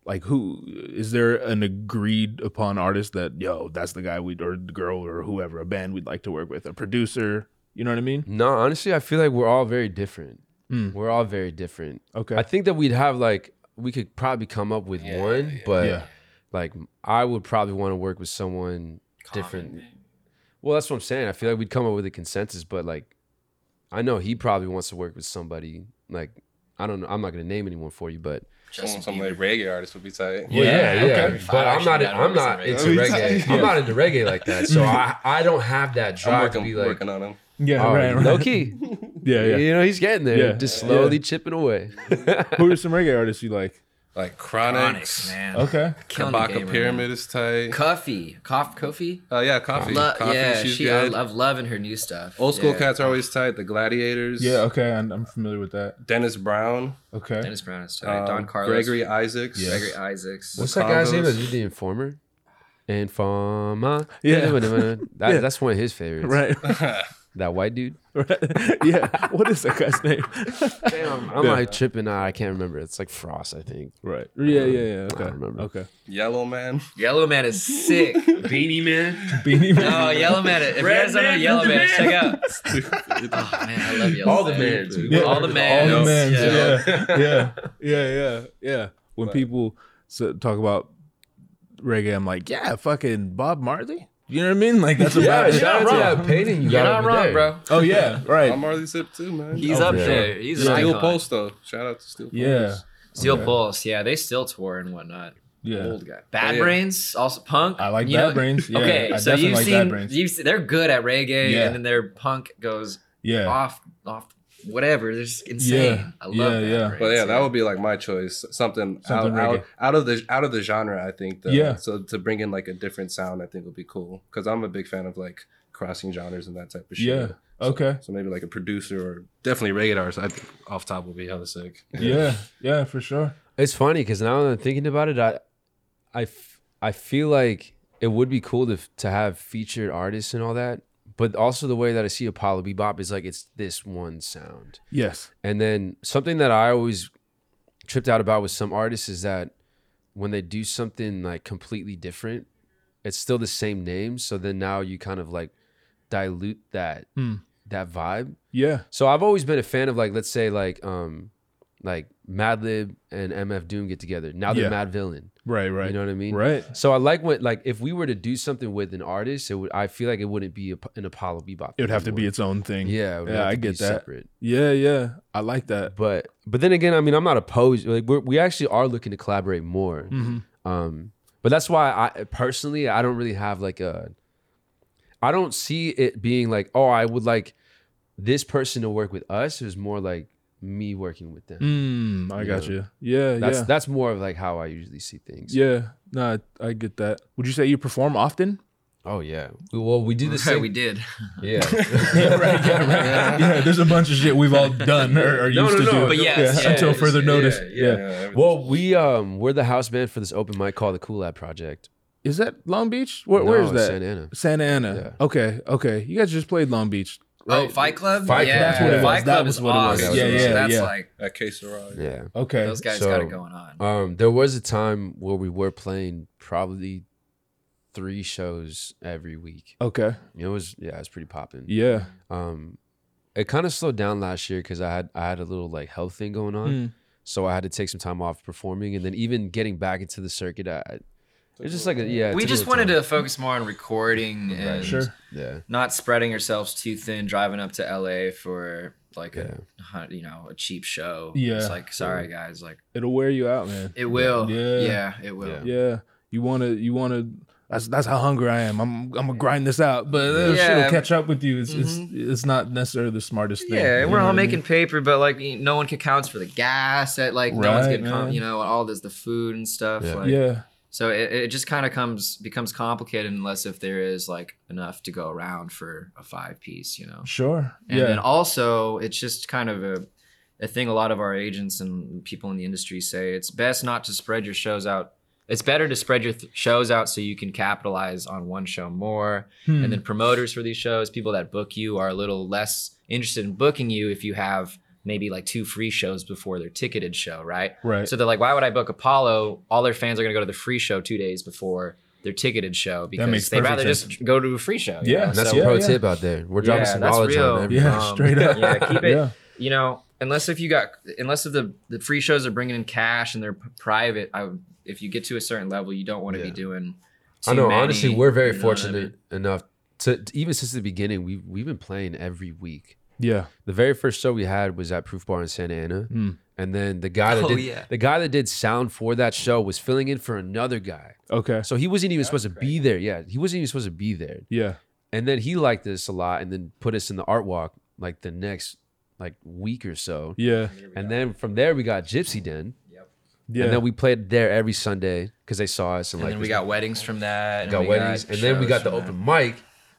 like who is there an agreed upon artist that yo, that's the guy we or the girl or whoever, a band we'd like to work with, a producer, you know what I mean? no honestly i feel like we're all very different Mm. we're all very different Okay. i think that we'd have like we could probably come up with one but yeah. like I would probably want to work with someone different. Well, that's what I'm saying. I feel like we'd come up with a consensus, but like I know he probably wants to work with somebody like I don't know. I'm not gonna name anyone for you, but Some, some like reggae artist would be tight. well, yeah, yeah. okay. But I'm not. I'm not that into reggae. I'm not into reggae like that. So mm. I I don't have that I'm drive to be like. working on him. Yeah, Oh, right, right. low key. (laughs) Yeah, yeah. You know, he's getting there. Yeah. Just Yeah. slowly chipping away. Who are some reggae artists you like? Like Chronixx, Chronixx. man. Okay. Killing the Kabaka game right Pyramid now. is tight. Koffee, Cough, Koffee. Uh, yeah, Koffee. Lo- Koffee, yeah, she's she. Good. I'm loving her new stuff. Old school yeah. cats are always tight. The Gladiators. Yeah, okay. I'm, I'm familiar with that. Dennis Brown. Okay. Dennis Brown is tight. um, Don Carlos. Gregory Isaacs. Yeah. Gregory Isaacs. What's that guy's name Congos. that did the Informer? Informer. Yeah. That, Yeah. That's one of his (laughs) favorites. Right. (laughs) (laughs) That white dude. (laughs) Yeah. What is that guy's name? Damn, I'm Yeah. like tripping out. I can't remember. It's like Frost, I think. Right. Yeah, yeah, um, yeah. Okay. remember. Okay. Yellow Man. Yellow Man is sick. (laughs) Beenie Man. Beenie Man. No, Yellow Man. If you guys don't know Yellow Man, check out. (laughs) Oh man, I love Yellow All the Man. mans. Yeah. All the mans. All the mans. Yeah. Yeah. Yeah. Yeah. Yeah. Yeah. When people s- talk about reggae, I'm like, yeah, fucking Bob Marley. You know what I mean? Like that's Yeah, about it. shout out to wrong. that painting you You're got not over wrong, there. bro. Oh yeah. Right. I'm Marley Sip too, man. He's Oh, up for sure. there. He's an Steel icon. Pulse though. Shout out to Steel Pulse. Yeah. Steel Okay. Pulse. Yeah, they still tour and whatnot. Yeah. Old guy. Bad yeah. Brains, also punk. I like You Bad know- Brains. Yeah. okay, I so definitely you've like seen Bad Brains. you've se- they're good at reggae, Yeah. and then their punk goes Yeah. off off whatever. They're just insane. Yeah. I love Yeah, Bad yeah. Brains, But yeah, that would be like my choice. Something, Something out, out, out of the out of the genre. I think. The, Yeah. So to bring in like a different sound, I think would be cool. Because I'm a big fan of like crossing genres and that type of shit. Yeah. So- Okay. So, maybe like a producer or definitely reggae artist. I think off top would be hella sick. Yeah. Yeah. For sure. It's funny because now that I'm thinking about it, I, I, f- I feel like it would be cool to to have featured artists and all that. But also the way that I see Apollo Bebop is like it's this one sound. Yes. And then something that I always tripped out about with some artists is that when they do something like completely different, it's still the same name. So then now you kind of like dilute that Hmm. that vibe. Yeah. So I've always been a fan of like let's say like um like Madlib and MF Doom get together. Now they're Yeah. Madvillain. Right. Right. You know what I mean? Right. So I like when like if we were to do something with an artist, it would I feel like it wouldn't be a, an Apollo Bebop. It would have to be its own thing. yeah, it Yeah, I to get that. Separate. Yeah. Yeah. I like that. But but then again, I mean, I'm not opposed. Like we're, we actually are looking to collaborate more. Mhm. Um, but that's why I personally I don't really have like a. I don't see it being like, oh, I would like this person to work with us. It's more like me working with them. Mm, I got Yeah. you. Yeah. That's yeah. that's more of like how I usually see things. Yeah. No, I, I get that. Would you say you perform often? Oh yeah. Well, we do the (laughs) Right, same. we did. yeah. (laughs) (laughs) yeah, right, yeah, right. Yeah, there's a bunch of shit we've all done or, or No, used no, to no, do. but yes, yeah, until yes, further yeah, notice. yeah, Yeah, Well, we um we're the house band for this open mic called the Cool Lab Project. Is that Long Beach? Where, No, where's that? Santa Ana. Santa Ana. Yeah. Okay, okay. You guys just played Long Beach. Oh. Fight Club. Fight yeah, Club, that's what it was. Fight That Club was is what it was. awesome. Yeah, yeah, That's yeah. like At Que Sera. Yeah. Okay. those guys So- got it going on. Um, there was a time where we were playing probably three shows every week. Okay. It was yeah, it was pretty popping. Yeah. Um, it kind of slowed down last year because I had I had a little like health thing going on, Mm. so I had to take some time off performing, and then even getting back into the circuit, I, I- it's just like a, yeah. we just wanted time. to focus more on recording and Sure. yeah. not spreading ourselves too thin, driving up to LA for like Yeah. a you know a cheap show. Yeah. it's like sorry guys, like It'll wear you out, man. it will. Yeah. Yeah, it will. Yeah. Yeah. You wanna you wanna that's that's how hungry I am. I'm I'm gonna grind this out. But uh, Yeah. shit'll catch up with you. It's it's Mhm. it's not necessarily the smartest thing. Yeah, we're all what I making mean? paper, but like no one accounts for the gas. At like no one's getting, com- you know, all this the food and stuff. Yeah. Like, Yeah. So it, it just kind of comes becomes complicated unless if there is like enough to go around for a five piece, you know. Sure. And yeah. then also, it's just kind of a, a thing a lot of our agents and people in the industry say it's best not to spread your shows out. It's better to spread your th- shows out so you can capitalize on one show more. Hmm. And then promoters for these shows, people that book you, are a little less interested in booking you if you have maybe like two free shows before their ticketed show, right? right. So they're like, why would I book Apollo? All their fans are going to go to the free show two days before their ticketed show because they'd rather sense. just go to a free show. Yeah, know? That's So- a pro yeah. tip out there. We're dropping Yeah, some that's knowledge real. on everything. yeah, (laughs) um, straight up. yeah, keep it- Yeah. you know, unless if you got, unless if the the free shows are bringing in cash and they're p- private, I would, if you get to a certain level, you don't want to Yeah. be doing. I know. many, honestly, we're very you know what I fortunate mean? enough to even since the beginning. We've we've been playing every week. Yeah. The very first show we had was at Proof Bar in Santa Ana, Hmm. and then the guy that Oh, did yeah. the guy that did sound for that show was filling in for another guy. Okay. So he wasn't even supposed to be there. Yeah, he wasn't even supposed to be there. Yeah. And then he liked us a lot, and then put us in the art walk like the next like week or so. Yeah. And then from there we got Gypsy Den, Yep. Yeah. and then we played there every Sunday because they saw us and, And like then we got weddings from that. and got we weddings, and then we got the from open mic.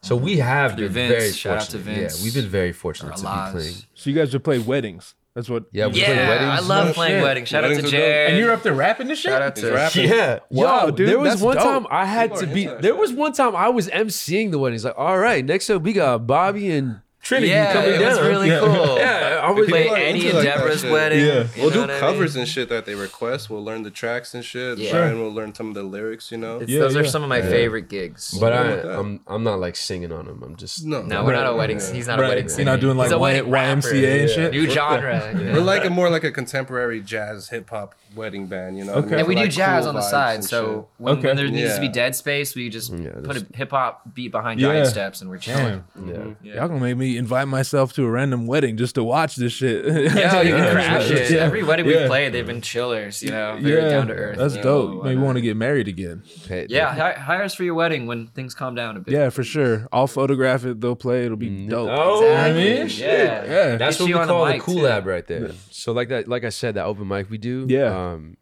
So we have Through been Vince. very Shout out to fortunate. Vince. Yeah, we've been very fortunate to be Alaz. playing. so you guys would play weddings. That's what. Yeah, that. we played Yeah, weddings. I love playing shit. weddings. Shout Weddings out are to dope. Jay. And you're up there rapping this shit. Shout out He's to rapping. Yeah, Wow, Yo, dude, There was that's one dope. time I had People to are be. into that There shit. was one time I was emceeing the wedding. He's like, "All right, next up we got Bobby and Trinity yeah, coming it down." was really Yeah. cool. (laughs) Yeah, I was People Play are Eddie like Deborah's wedding. Yeah. We'll do what I mean? covers and shit that they request. We'll learn the tracks and shit. Yeah. Try and we'll learn some of the lyrics, you know? It's- Yeah, those yeah. are some of my Yeah. favorite gigs. But I, that. I'm I'm not like singing on them. I'm just No. no, we're not a wedding. Yeah. He's not a Right. wedding You're singer. not doing like He's a Y- wedding rapper. YMCA and shit. New genre. (laughs) We're like a more like a contemporary jazz hip hop wedding band, you know? Okay. And we do Like jazz cool on the vibes side. and So when, Okay. when there needs to be Yeah. dead space, we just Yeah, put a hip hop beat behind Yeah. giant steps and we're chilling. Damn. shit. yeah. Yeah. Y'all gonna make me invite myself to a random wedding just to watch this shit. Yeah, (laughs) you can crash it. Yeah. Every wedding Yeah. we've played, they've been chillers, you know, very yeah, down to earth. That's you dope. know, Maybe want to get married again. Hey, Yeah, hi- hire us for your wedding when things calm down a bit. Yeah, for sure. I'll photograph it. They'll play. It'll be Mm, dope. oh, You know I Exactly. mean, Yeah. yeah. That's Get what you we on the call the mic, cool too. lab right there. So like that, like I said, that open mic we do. Yeah. Um,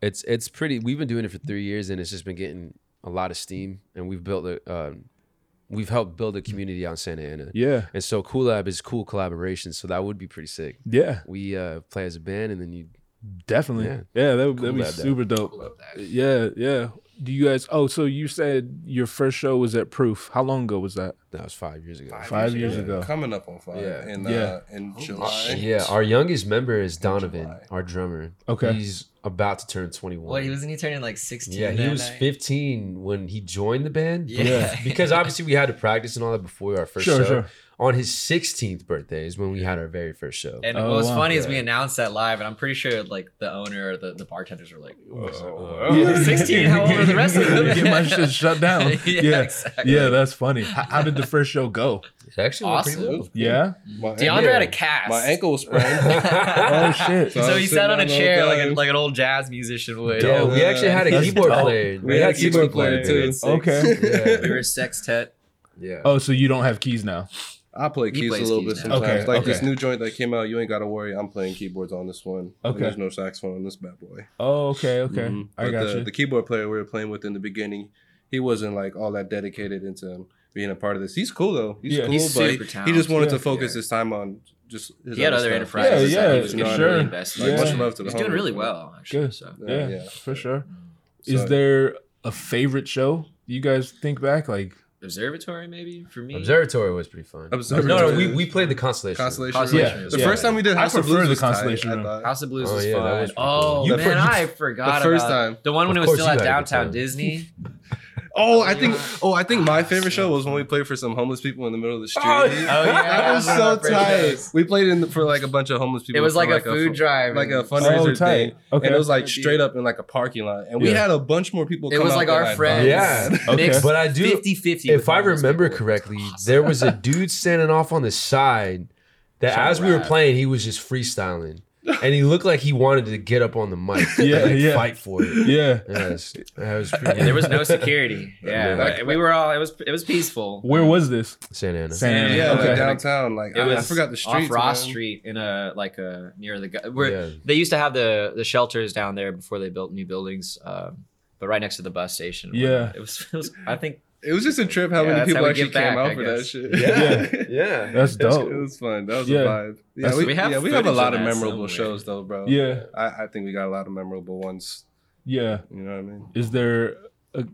it's it's pretty. We've been doing it for three years, and it's just been getting a lot of steam. And we've built a, um, we've helped build a community on Santa Ana. yeah, And so Cool Lab is cool collaboration. So that would be pretty sick. yeah, We uh, play as a band, and then you. definitely. Yeah. Yeah, that would that'd be super dope. That. Yeah, yeah. Do you guys? Oh, so you said your first show was at Proof. How long ago was that? That was five years ago. Five years ago. Coming up on five. Yeah. In, Yeah. Uh, in July. Yeah, our youngest member is Donovan, our drummer. Okay. He's about to turn 21. What he wasn't he turning like 16? yeah, he was night? 15 when he joined the band. but- Yeah. because obviously we had to practice and all that before our first Sure, show. sure. On his 16th birthday is when we had our very first show. And Oh, what was wow. funny is we announced that live, and I'm pretty sure like the owner or the, the bartenders were like, Uh, Yeah. (laughs) 16? How old are the rest of them? (laughs) Get my shit (laughs) shut down. Yeah, yeah, exactly. yeah, that's funny. How, how did the first show go? It actually Awesome. well. Yeah. My DeAndre ankle- had a cast. My ankle was sprained. Oh shit. So So he sat on a down the whole chair like, a, like an old jazz musician would. Yeah, we actually had a That's keyboard dope. player. We had a 60 keyboard player, too. Okay. Yeah. we were a sextet. yeah. Oh, so you don't have keys now? I play keys a little keys bit now. sometimes. Okay, like this new joint that came out, you ain't gotta worry. I'm playing keyboards on this one. And Okay. There's no saxophone on this bad boy. Oh, okay, okay. Mhm. I But got the, you. the keyboard player we were playing with in the beginning, he wasn't like all that dedicated into being a part of this. He's cool though. He's Yeah. cool, He's but super he, he just wanted talented. to focus Yeah. his time on just his He had other stuff. enterprises Yeah, that yeah, he was You getting know sure. really mean? Like. Yeah. much love to the He's doing really well, actually. Good. So. Yeah, Yeah, yeah. for sure. Is there a favorite show you guys think back? Like, Observatory, maybe for me. Observatory was pretty fun. Observatory. No, no, we, we played the Constellation. Constellation. Constellation Room. The fun. first time we did I House of Blues the was tight, Constellation I Room. House of Blues Oh, was yeah, fun. was oh cool. Man, I forgot The first about time. the one when it was still at had a good downtown. Disney. (laughs) Oh, I oh, think. Oh, I think my favorite show was when we played for some homeless people in the middle of the oh, street. Oh, yeah. that was One of our so tight. shows. We played in the, for like a bunch of homeless people. It was for like a fu- food drive, like a and- fundraiser Oh, tight. thing. Okay. And it was like straight up in like a parking lot, and we Yeah. had a bunch more people. It come was like than our I friends. Yeah. Okay. But I do 50-50 if I remember people. correctly, there was a dude standing off on the side that Trying as to we were playing, he was just freestyling. And he looked like he wanted to get up on the mic Yeah, and like, yeah. fight for it. yeah. Yes. That was pretty there was no security. (laughs) Yeah, Yeah. like, we were all. It was it was peaceful. Where was this? Santa Ana. Santa Ana. Yeah, Okay. like downtown. Like It I, was I forgot the street. off Ross man. Street in a like a near the where Yeah. they used to have the the shelters down there before they built new buildings. Um, but right next to the bus station. Yeah. it was. It was I think It was just a trip how Yeah, many people how actually give back, came out I for that shit. Yeah. (laughs) Yeah. That's dope. It was fun. That was Yeah. a vibe. Yeah, we, We have yeah, we have a lot of of memorable somewhere. shows though, bro. Yeah. I, I think we got a lot of memorable ones. Yeah. You know what I mean? Is there a,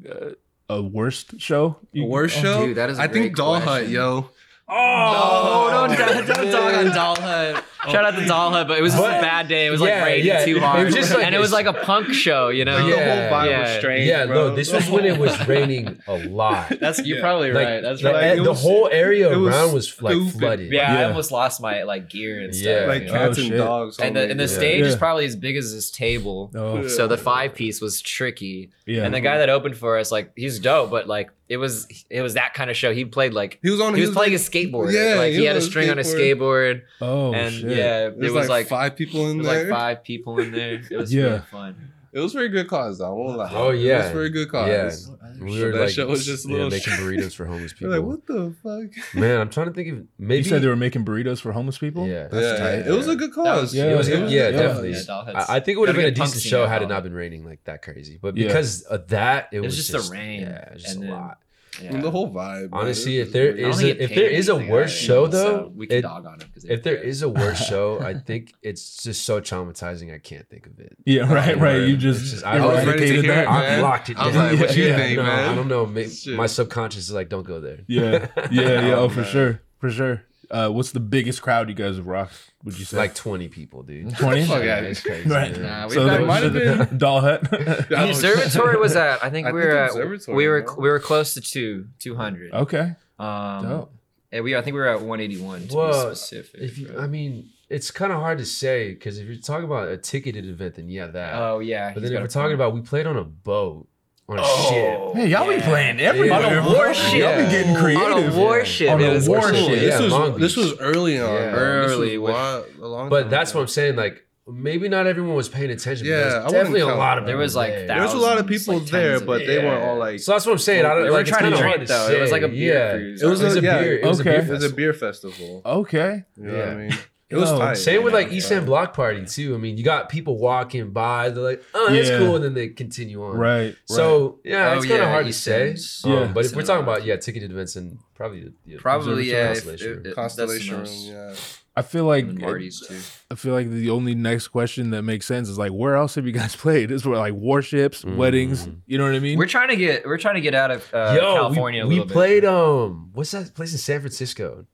a, a worst show? A You- worst oh, show? dude, that is a I think great Doll Hut, yo. Oh, don't, don't, don't dog on Doll Hut. Shout out to Doll Hut, but it was just But- a bad day. It was yeah, like raining yeah, too it hard, was just like and it was like a punk show, you know. Yeah. The whole vibe Yeah. was strange. Yeah, bro. no, this was when it was (laughs) raining a lot. That's you're Yeah. probably Like, right. That's the, right. it the was- whole area it was around was like flooded. Yeah, I almost lost my like gear and stuff. Yeah. like you know? cats Oh, and shit. dogs. and the and the Yeah. stage is probably as big as this table. Oh, So the five piece was tricky. yeah. And the guy that opened for us, like, he's dope, but like it was it was that kind of show. He played like He was on. he was playing like, a skateboard. Yeah, like he, he had a was string on his skateboard. skateboard, oh, and shit. Yeah, There's it was like, five people in it was there. like five people in there. (laughs) It was Yeah. really fun. It was for a good cause, though. I won't lie. Oh, yeah, it was for a good cause. Yeah. We were that like, shit was just a yeah, making burritos for (laughs) homeless people. like, what the fuck? Man, I'm trying to think of maybe. You said they were making burritos for homeless people? Yeah. That's yeah, tight. it was a good cause. was- Yeah, It was, yeah, yeah, yeah. definitely. Yeah, I, I think it would have been a decent show had it not been raining like that crazy. But because of that, it, was was, just the rain, Yeah, just a lot. Yeah. And the whole vibe. Honestly, if was there really- I don't is think a- if there is a worse show, so though, we can it- dog on it. 'cause If there it- is a worse show, I think it's just so traumatizing. I can't think of it. Yeah, right, right. You just, just- I was ready to eradicated hear that. it, I've man. locked it I was down. like, what you Yeah, think, no, man? I don't know. Maybe my subconscious is like, don't go there. Yeah, (laughs) yeah, yeah. Oh, for sure, for sure. Uh, what's the biggest crowd you guys have rocked? Would you say Like 20 people, dude. (laughs) 20? Fuck Yeah, it's crazy. Right. man. Nah, we've So that might have been- Doll Hut. (laughs) The observatory was at. I (laughs) think I we think were at. observatory, We were bro. we were close to two two hundred. okay. Um, Dope. and we I think we were at one eighty one to Well, be specific. If you, bro. I mean, it's kind of hard to say because if you're talking about a ticketed event, then yeah, that. oh yeah, but he's then if got we're talking point. about, we played on a boat on a Oh. ship. Hey, y'all be playing everywhere. On a warship. Y'all be getting creative. on a warship, On it a was warship. cool. Yeah, this was this was early on. Yeah. bro. This was Early with- a long But time that's ago. what I'm saying. Like, maybe not everyone was paying attention. Yeah, but I there's wouldn't definitely a lot of that. There was, like, there. There was a lot of people like, there, tens of but it. they weren't all like. So that's what I'm saying. I don't They were like, it's trying to drink, though. It was like a beer yeah. cruise. It was It was a- a yeah, beer. It was okay. a beer. It was a festival. beer festival. Okay. You know what I Yeah. mean? It was Yo, tight. Same with like East End Block Party too. I mean, you got people walking by, they're like, "Oh, that's Yeah. cool," and then they continue on. Right. So yeah, Oh, it's kind of yeah, hard East to say. End. Um, Yeah. but if we're talking about yeah, ticketed events and probably yeah, Probably, yeah. if- Constellation if- Room. if- Constellation Room, that's the most- yeah. I feel like and Marty's too. I feel like the only next question that makes sense is like, where else have you guys (laughs) played? Is where like warships, Mm. weddings. You know what I mean? We're trying to get we're trying to get out of uh, Yo, California. a we, we little bit. played um, what's that place in San Francisco?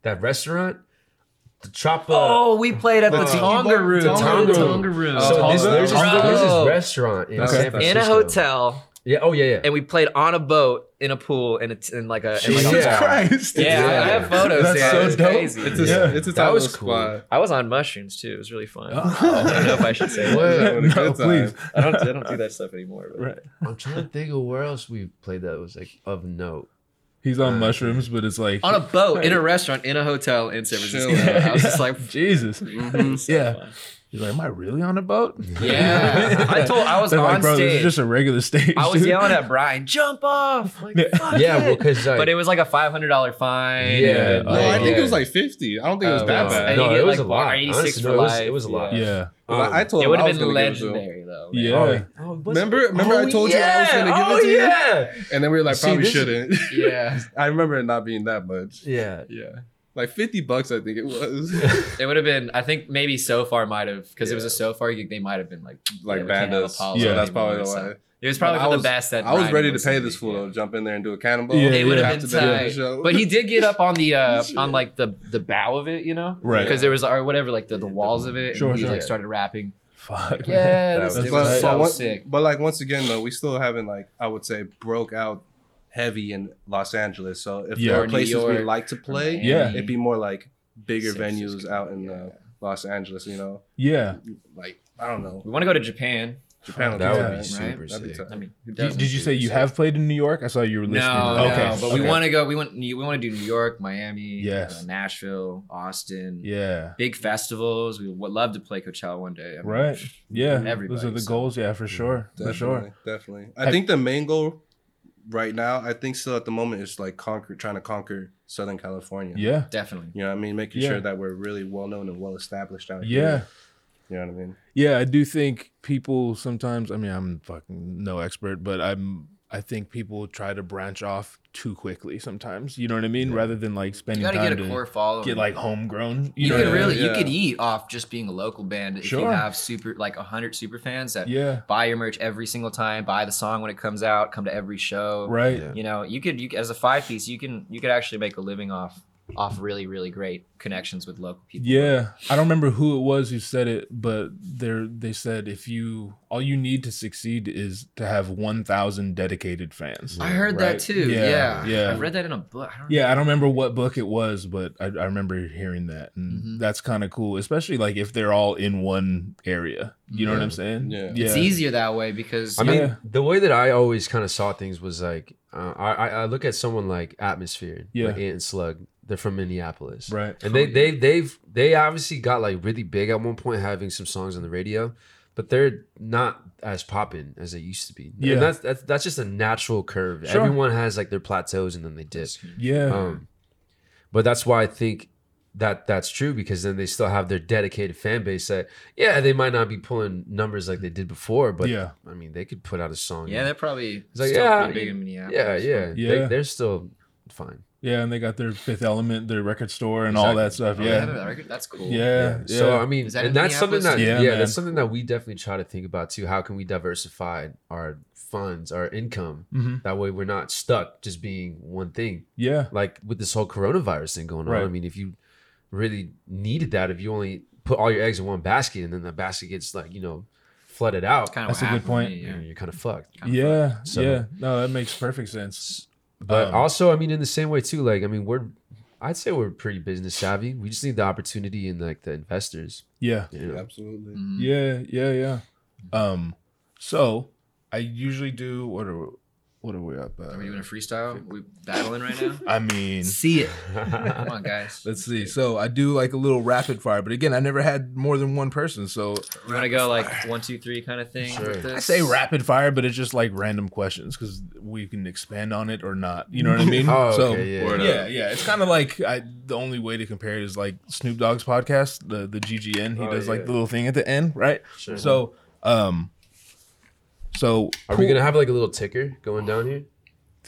That restaurant, the Chop. Oh, we played at the Tiki Tonga Bar? Room. Tonga Tonga Room. Room. so Oh, this, there's, this, there's this restaurant in Okay. San In a hotel, Yeah. Oh yeah. Yeah. and we played on a boat in a pool in a t- in like a in like a Jesus. Christ. Yeah, I have photos. That's yeah, so it was dope. crazy. It's a, Yeah. it's a That was cool. spot. I was on mushrooms too. It was really fun. Oh. I don't know if I should say that. No, please. I don't. I don't do that stuff anymore. But. Right. I'm trying to think of where else we played that was like of note. He's on mushrooms, but it's like On a boat in a (laughs) restaurant in a hotel in San Francisco. Chill. I was just like, (laughs) Jesus. Mhm. so Yeah. Fun. He's like, am I really on a boat? (laughs) Yeah. I told I was They're on like, bro, this stage. is just a regular stage. I was dude." yelling at Brian, jump off! (laughs) Like, Yeah. fuck Yeah, it. well, because like, but it was like a five hundred dollar fine. Yeah. Uh, no, Oh, I think yeah. it was like 50. I don't think it was Oh, that well, bad. and No, you it was like, a lot. 86 Honestly, for no, it was- life. it was a lot. Yeah. Well, I um, told It would have been gonna give it to him. legendary though. Yeah. Oh, oh, remember, oh, remember I told you I was gonna give oh, it to you, yeah. and then we were like, probably this- shouldn't. (laughs) Yeah. I remember it not being that much. Yeah. Yeah, like 50 bucks, I think it (laughs) was. It would have been. I think maybe Sofar might have because it was a Sofar gig. They might have been like like yeah, we can't. Apollo Yeah, that's probably the so- why. It was probably But for I the best that I was Brian ready to pay this fool yeah. though, jump in there and do a cannonball. Yeah, It would have been tight, but he did get up on the uh (laughs) on like the the bow of it, you know, Right. Because there was or whatever like the, the walls of it. Sure, and he sure. like started rapping. Fuck. Yeah, That this, was was tight. so but, sick. but like once again though, we still haven't like I would say broke out heavy in Los Angeles. So if Yeah. there are New places we like to play, Yeah. it'd be more like bigger San venues Francisco, out in yeah. uh, Los Angeles. You know, Yeah. like I don't know, We want to go to Japan. Japan. would That be would be right? super That'd be sick. I mean, Did, did you say you have played in New York? I saw you were No, listening. okay, okay. but we want to go. We want we want to do New York, Miami, Yes. uh, Nashville, Austin. Yeah. big festivals. We would love to play Coachella one day. I mean, Right. Yeah. Everybody, Those are the so- goals. Yeah, for sure. For sure. definitely. I think the main goal right now, I think still at the moment is like conquer, trying to conquer Southern California. Yeah. Definitely. You know what I mean? Making Yeah. sure that we're really well known and well established out here. Yeah. You know what I mean? Yeah, I do think people sometimes. I mean, I'm fucking no expert, but I'm. I think people try to branch off too quickly sometimes. You know what I mean? Rather than like You spending got to time get a to core following. get like homegrown. you, know could what I mean? really you Yeah. could eat off just being a local band if you Sure. have super like hundred super fans that Yeah. buy your merch every single time, buy the song when it comes out, come to every show. Right. You know, you could you as a five piece, you can you could actually make a living off off really really great connections with local people. Yeah, I don't remember who it was who said it, but they they said if you all you need to succeed is to have one thousand dedicated fans. I heard Right. that too. Yeah, Yeah, yeah. I've read that in a book. I don't Yeah, I don't remember what book it was, but I, I remember hearing that, and Mhm. that's kind of cool, especially like if they're all in one area. You know what I'm saying? Yeah. yeah. It's easier that way because I mean, Yeah. the way that I always kind of saw things was like, uh, I I- I look at someone like Atmosphere, Yeah. like Ant and Slug. They're from Minneapolis, Right. And they they they've they obviously got like really big at one point, having some songs on the radio, but they're not as popping as they used to be. Yeah. and that's that's that's just a natural curve. Sure. Everyone has like their plateaus and then they dip. Yeah, Um, but that's why I think that that's true because then they still have their dedicated fan base that yeah they might not be pulling numbers like they did before but Yeah. I mean they could put out a song yeah, they're probably It's like, still yeah, big in Minneapolis. yeah yeah Yeah. They, they're still fine yeah, and they got their Fifth Element, their record store, and all that stuff. Oh, Yeah, that record? That's cool. yeah, yeah. so I mean Is that in and that's something that yeah, Yeah, that's something that we definitely try to think about too how can we diversify our funds our income Mhm. that way we're not stuck just being one thing yeah, like with this whole coronavirus thing going on. Right. I mean, if you really needed that, if you only put all your eggs in one basket and then the basket gets like you know flooded out, Kind That's of a good point. you know, you're kind of fucked. yeah, So- yeah. No, that makes perfect sense. But Um, also, I mean, in the same way too, like I mean, we're I'd say we're pretty business savvy. We just need the opportunity and like the investors. Yeah, You know? Absolutely. Mhm. yeah, yeah, yeah. Um, so I usually do what are What are we up at? Are we doing a freestyle? we battling right now? (laughs) I mean, See it. (laughs) Come on, guys. let's see. So I do like a little rapid fire, but again, I never had more than one person. So You want to go like one, two, three kind of thing Sure. with this? I say rapid fire, but it's just like random questions because we can expand on it or not. You know what I (laughs) mean? Oh, so okay, yeah. Word yeah, yeah. It's kind of like I, the only way to compare it is like Snoop Dogg's podcast, the the GGN. He Oh, does like the little thing at the end, right? Sure. So, um, so Are we gonna have like a little ticker going down here?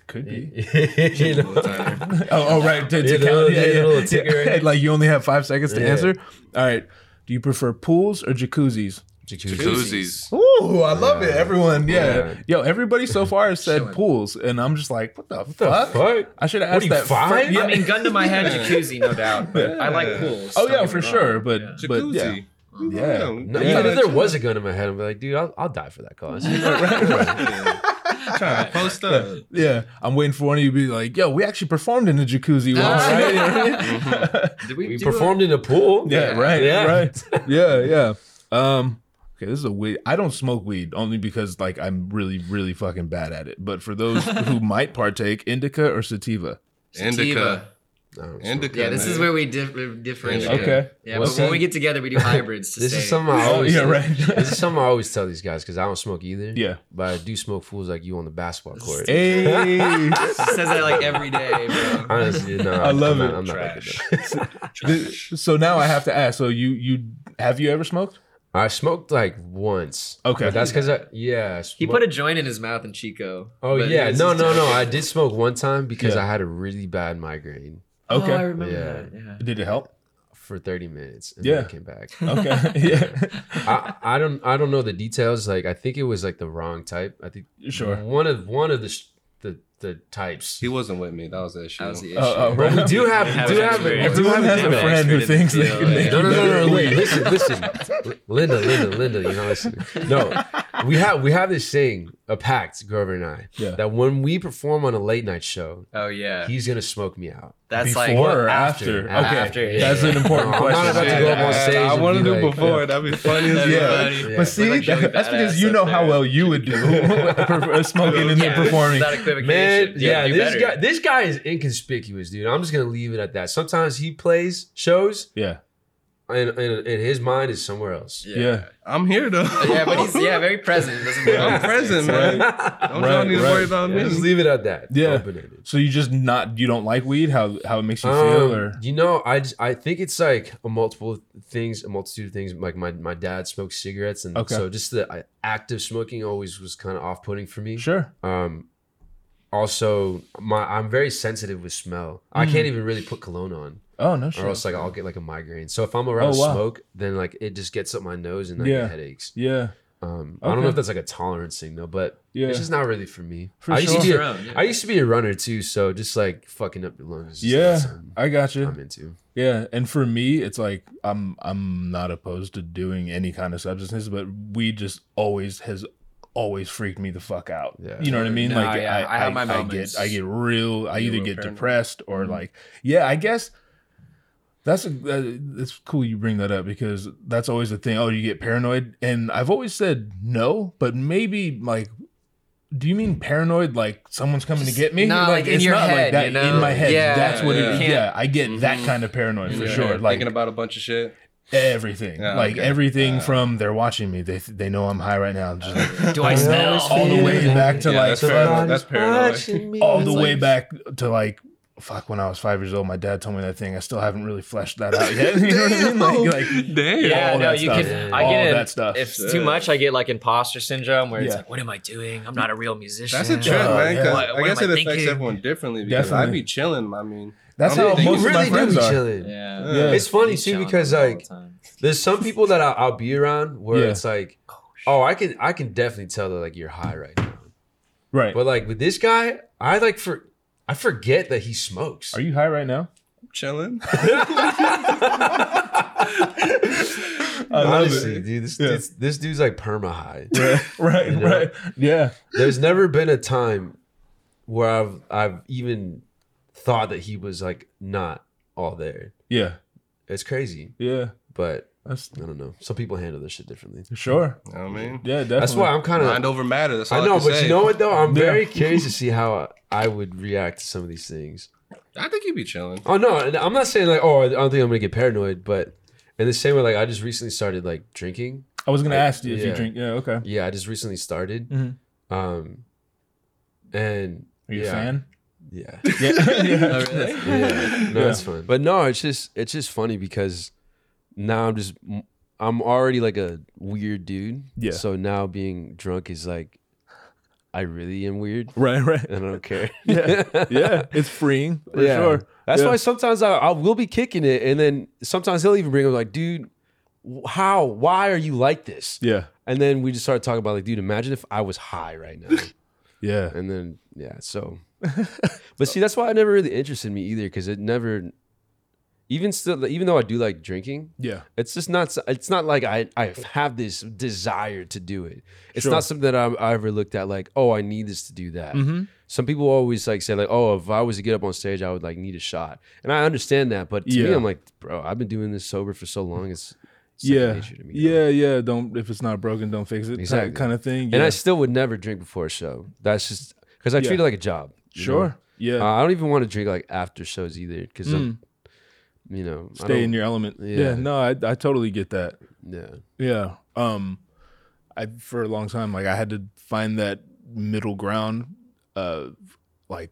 could be. (laughs) you know? (laughs) Oh, oh, right. To, to Yeah, count, little- yeah, yeah, little ticker, yeah. right? (laughs) Like you only have five seconds to Yeah. answer. All right. Do you prefer pools or jacuzzis? Jacuzzis. Ooh, I love it. Everyone, yeah. Yeah. Yo, everybody so far has said pools, and I'm just like, what the, the fuck? fuck? I should have What asked are you, that. five? yeah. I mean, gun to my head, jacuzzi, no doubt. But I like pools. oh yeah, for wrong. sure. But Yeah. but Jacuzzi. yeah. No, Yeah. even if there was a gun in my head, I'd be like, dude, I'll, I'll die for that cause. (laughs) (laughs) Trying to post up. Yeah, I'm waiting for one of you to be like, "Yo, we actually performed in a jacuzzi once, right?" (laughs) Did we, we do performed in a pool. yeah, right, Yeah. right. Yeah, yeah. Um, okay, this is a weed. I don't smoke weed only because like I'm really, really fucking bad at it. But for those who might partake, indica or sativa. Indica. I don't Indica. Yeah, this is where we dif- differentiate. Okay. Yeah, Well, but when we get together, we do (laughs) hybrids. To This stay. is something I Oh, always yeah, right. (laughs) this is something I always tell these guys because I don't smoke either. Yeah. But I do smoke fools like you on the basketball court. Hey, (laughs) says that like every day, bro. Honestly, no, I love I'm it. Not, I'm not like Trash. so now I have to ask. So you you have you ever smoked? I smoked like once. Okay. But that's because I yeah. I He put a joint in his mouth in Chico. Oh yeah, no, no, no. I did smoke one time because Yeah. I had a really bad migraine Oh, okay. Oh, I remember Yeah. that. Yeah. Did it help? for 30 minutes and Yeah. then I came back. (laughs) Okay. (laughs) yeah. I, I don't I don't know the details. Like I think it was like the wrong type. I think Sure. one of one of the sh- the the types. He wasn't with me. That was the issue. That was the uh, uh, issue. Oh, oh, But we do have Have we do have we experience. do Everyone have has a friend who thinks the they can make yeah. No, you no, no, no, (laughs) wait, listen, listen. Linda, Linda, Linda, you're not listening. No, we have we have this saying, a pact, Grover and I, Yeah. that when we perform on a late night show, Oh yeah. he's gonna smoke me out. That's Before like or after? after? Okay. After, yeah. That's an important No, I'm not question. about to go up on stage I want to do like- before. That'd be funny as That'd be Yeah. funny. Yeah. But see, like that- that's because you know how well you would do (laughs) (laughs) smoking and then performing. Without equivocation. Man, yeah, do this better. guy this guy is inconspicuous, dude. I'm just gonna leave it at that. Sometimes he plays shows Yeah. and, and, and his mind is somewhere else. Yeah. I'm here though. (laughs) Yeah, but he's yeah very present. Doesn't I'm present, man. Don't Right, y'all need to right. worry about me. Just leave it at that. Yeah. Open-ended. So you just not you don't like weed? How how it makes you feel? Um, Or you know, I just, I think it's like a multiple things, a multitude of things. Like my, my dad smoked cigarettes, and Okay. so just the uh, active smoking always was kind of off putting for me. sure. Um, also, my I'm very sensitive with smell. I Mm. can't even really put cologne on, Oh no or else like I'll get like a migraine. So if I'm around Oh, wow. smoke, then like it just gets up my nose and I Yeah. get headaches. Yeah. Um, I don't know if that's like a tolerance thing though, but Yeah. it's just not really for me. For I used to sure. be a, Your own, yeah. I used to be a runner too, so just like fucking up your lungs. Yeah. I got you. I'm into. Yeah, and for me, it's like I'm I'm not opposed to doing any kind of substances, but weed just always has always freaked me the fuck out. Yeah. You know what I mean? No, like yeah, I, I have my I get moments. I get real. I either get paranoid. depressed or Mm-hmm. like yeah. I guess that's a uh, it's cool you bring that up because that's always the thing. Oh, you get paranoid, and I've always said no, but maybe like. Do you mean paranoid? Like someone's coming to get me? No, like, in it's your not like head, that. you know? In my head, Yeah, that's what yeah. it is. Yeah, I get that Mhm. kind of paranoid for Yeah, sure. Like thinking about a bunch of shit. Everything Yeah, like okay. everything Uh, from they're watching me they they know i'm high right now just like, (laughs) Do I smell? all the way back to Yeah, like that's fuck, paranoid. That's paranoid. all the way back to like fuck when i was five years old my dad told me that thing i still haven't really fleshed that out yet (laughs) you know what i mean like, like Damn. Yeah, all no, that you stuff. can. I all get it. that stuff If it's too much, I get like imposter syndrome, where it's Yeah. like, "What am I doing? I'm not a real musician." That's a trip, Yeah. man. 'cause Yeah. What- I what guess am it I affects thinking? everyone differently because I Definitely. be chilling. I mean, that's I'm how thinking- most you of my really do friends be are chilling. Yeah. Yeah. It's funny He's too chilling because all the like time. there's some people that I'll, I'll be around where Yeah. it's like, oh, oh, I can I can definitely tell that like you're high right now. right But like with this guy, I like for I forget that he smokes. are you high right now chilling. (laughs) I love Honestly, it. dude, this, Yeah. this this dude's like perma high. right (laughs) right, You know? right yeah There's never been a time where I've I've even thought that he was like not all there. yeah It's crazy, yeah but That's I don't know. Some people handle this shit differently. sure. You know what I mean? Yeah, definitely. That's why I'm kind of Mind over matter. That's all I I, know, can but say. you know what though? I'm Yeah. very curious to see how I would react to some of these things. I think you'd be chilling. Oh no, and I'm not saying like, oh, I don't think I'm gonna get paranoid, but in the same way, like I just recently started like drinking. I was gonna I- ask you if you drink. Yeah, okay. Yeah, I just recently started. Mhm. Um, and Are you yeah, a fan? Yeah. (laughs) Yeah. Oh, yeah. yeah, no, Yeah. it's fun. But no, it's just it's just funny because now I'm just I'm already like a weird dude. Yeah. So now being drunk is like I really am weird Right, right. and I don't care. (laughs) Yeah, yeah. It's freeing (laughs) for yeah. sure. That's Yeah. why sometimes I, I will be kicking it, and then sometimes he'll even bring up like, dude, how? Why are you like this? Yeah, And then we just start talking about like, dude, imagine if I was high right now. yeah. and then yeah, so. But see, that's why it never really interested me either, because it never. Even still, even though I do like drinking, Yeah. it's just not. It's not like I I have this desire to do it. It's Sure. not something that I, I ever looked at like, oh, I need this to do that. Mm-hmm. Some people always like say like, oh, if I was to get up on stage, I would like need a shot, and I understand that. But to me, I'm like, bro, I've been doing this sober for so long. It's Yeah. me. Yeah, yeah. Don't if it's not broken, don't fix it. Exactly. Kind of thing. and. I still would never drink before a show. That's just because I Yeah. treat it like a job. You know? sure. Yeah. Uh, I don't even want to drink like after shows either because Mm. you know, Stay in your element. Yeah. Yeah. No, I I totally get that. yeah, Yeah. Um I for a long time like I had to find that middle ground uh like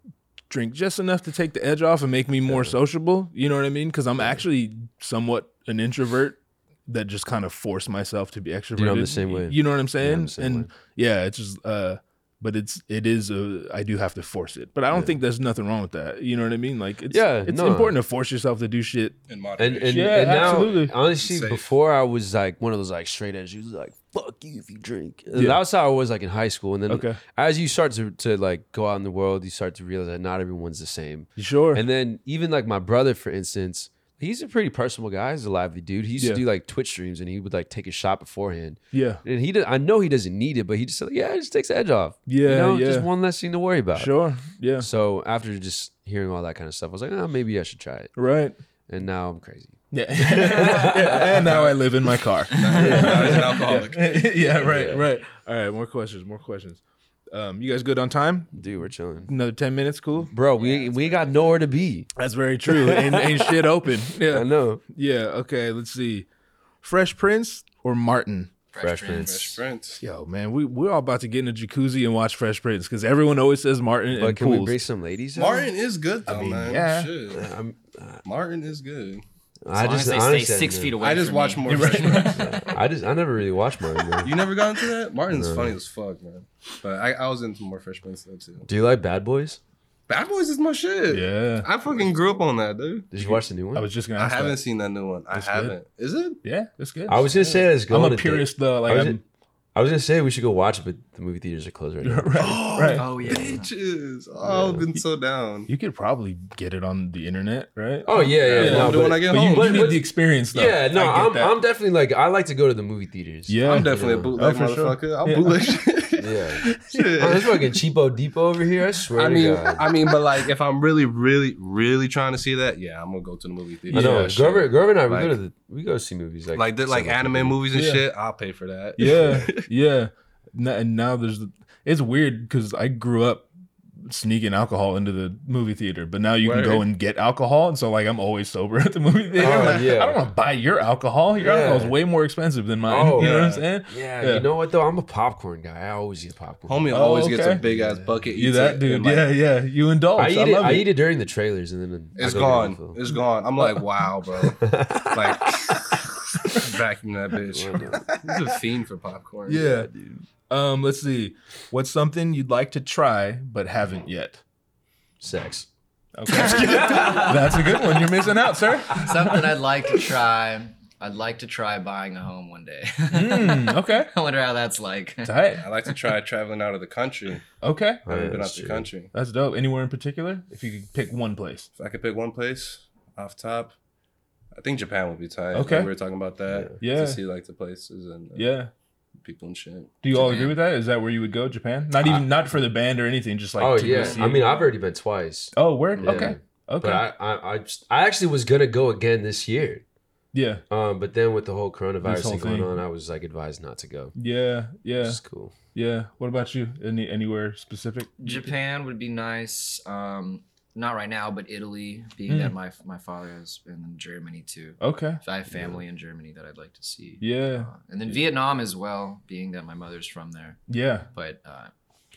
drink just enough to take the edge off and make me more sociable, you know what I mean? Cuz I'm actually somewhat an introvert that just kind of forced myself to be extroverted. I'm the same way. You know what I'm saying? the same and way. yeah, it's just uh but it's it is a I do have to force it. But I don't think there's nothing wrong with that. You know what I mean? Like it's Yeah, it's no. important to force yourself to do shit. In and moderation. and, Yeah, and now honestly, before I was like one of those like straight edge, dudes like fuck you if you drink. And Yeah. That's how I was like in high school, and then Okay. as you start to to like go out in the world, you start to realize that not everyone's the same. Sure? And then even like my brother, for instance, he's a pretty personable guy. He's a lively dude. He used Yeah. to do like Twitch streams, and he would like take a shot beforehand. yeah. And he, did, I know he doesn't need it, but he just said, yeah, it just takes the edge off. Yeah, you know, yeah. just one less thing to worry about. Sure. Yeah. So after just hearing all that kind of stuff, I was like, oh, maybe I should try it. Right. And now I'm crazy. Yeah. (laughs) and now I live in my car. (laughs) (laughs) Now he's an alcoholic. yeah, right, right. All right, more questions, more questions. Um, you guys good on time? Dude, we're chilling. Another 10 minutes, cool? Bro, we we got nowhere to be. That's very true. (laughs) ain't, ain't shit open. Yeah, I Yeah. know. Yeah, okay, let's see. Fresh Prince or Martin? Fresh Prince. Fresh Prince. Prince. Yo, man, we, we're all about to get in a jacuzzi and watch Fresh Prince because everyone always says Martin But and can we bring some ladies? out? Martin is good though, mean, man. yeah. Shit. I'm, Martin is good. As I just as they honestly, stay six I feet away. I just from watch more (laughs) Fresh I just I never really watched Martin. Though. You never got into that? Martin's funny as fuck, man. But I, I was into more Fresh Prince though too. Do you like Bad Boys? Bad Boys is my shit. Yeah. I fucking grew up on that, dude. Did you watch the new one? I was just going to I ask haven't that. seen that new one. I That's good. haven't. Is it? Yeah, that's good. I was gonna say let's go. I'm on a purist, though. Like, I was, I'm, I was gonna say we should go watch it, but the movie theaters are closed right (laughs) now. right, (gasps) (gasps) right. Oh yeah. Bitches. Oh, I've been so down. You could probably get it on the internet, right? Oh yeah, yeah. Yeah, no, I'll do but- when I get But you, home. you need but- the experience, though. yeah, no, I get I'm, that. I'm definitely like I like to go to the movie theaters. Yeah. I'm definitely a Yeah. bootleg Oh, for sure. motherfucker. I'll Yeah. bootleg (laughs) shit. yeah. (laughs) Shit. Oh, this fucking cheapo depot over here. I swear I to mean, God. I mean, but like, if I'm really, really, really trying to see that, yeah, I'm gonna go to the movie theater. I know. Yeah, Grover, Grover and I, we Like- go to the, we go see movies like like the, like anime movies and shit. I'll pay for that. yeah, yeah. N- And now there's it's weird because I grew up sneaking alcohol into the movie theater, but now you can go and get alcohol, and so like I'm always sober (laughs) at the movie oh, theater. Oh, Like, yeah. I don't want to buy your alcohol. Your Yeah. alcohol is way more expensive than mine. Oh, you know what I'm saying? Yeah, Yeah. you know what though? I'm a popcorn guy. I always eat popcorn. Homie Oh, always gets a big ass bucket. You that dude? like, yeah, yeah. You indulge. I I, eat it. love I eat it during the trailers, and then it's gone. refill. It's gone. I'm like, wow, bro. (laughs) like (laughs) vacuum that bitch. He's a fiend for popcorn. Yeah. Um, let's see. What's something you'd like to try but haven't yet? Sex. Okay, (laughs) that's a good one. You're missing out, sir. Something I'd like to try. I'd like to try buying a home one day. Mm, okay, (laughs) I wonder how that's like. tight. I like to try traveling out of the country. Okay, I haven't been out that's the country. that's dope. Anywhere in particular? If you could pick one place. If I could pick one place off top, I think Japan would be tight. Okay. Like, we were talking about that. Yeah. To see like the places and uh, Yeah. People and shit. Do you all Japan. agree with that? Is that where you would go? Japan? Not even not for the band or anything. Just like oh to yeah. see I mean, I've already been twice. oh word. Yeah. Okay. Okay. But I, I, I, just, I actually was gonna go again this year. Yeah. Um, but then with the whole coronavirus This whole thing going thing. on, I was like advised not to go. Yeah. Yeah. Which is cool. Yeah. What about you? Any anywhere specific? Japan would be nice. Um, not right now, but Italy, being Mm. that my my father has been in Germany too. Okay. So I have family in Germany that I'd like to see. Yeah. Uh, and then Vietnam as well, being that my mother's from there. Yeah. But uh,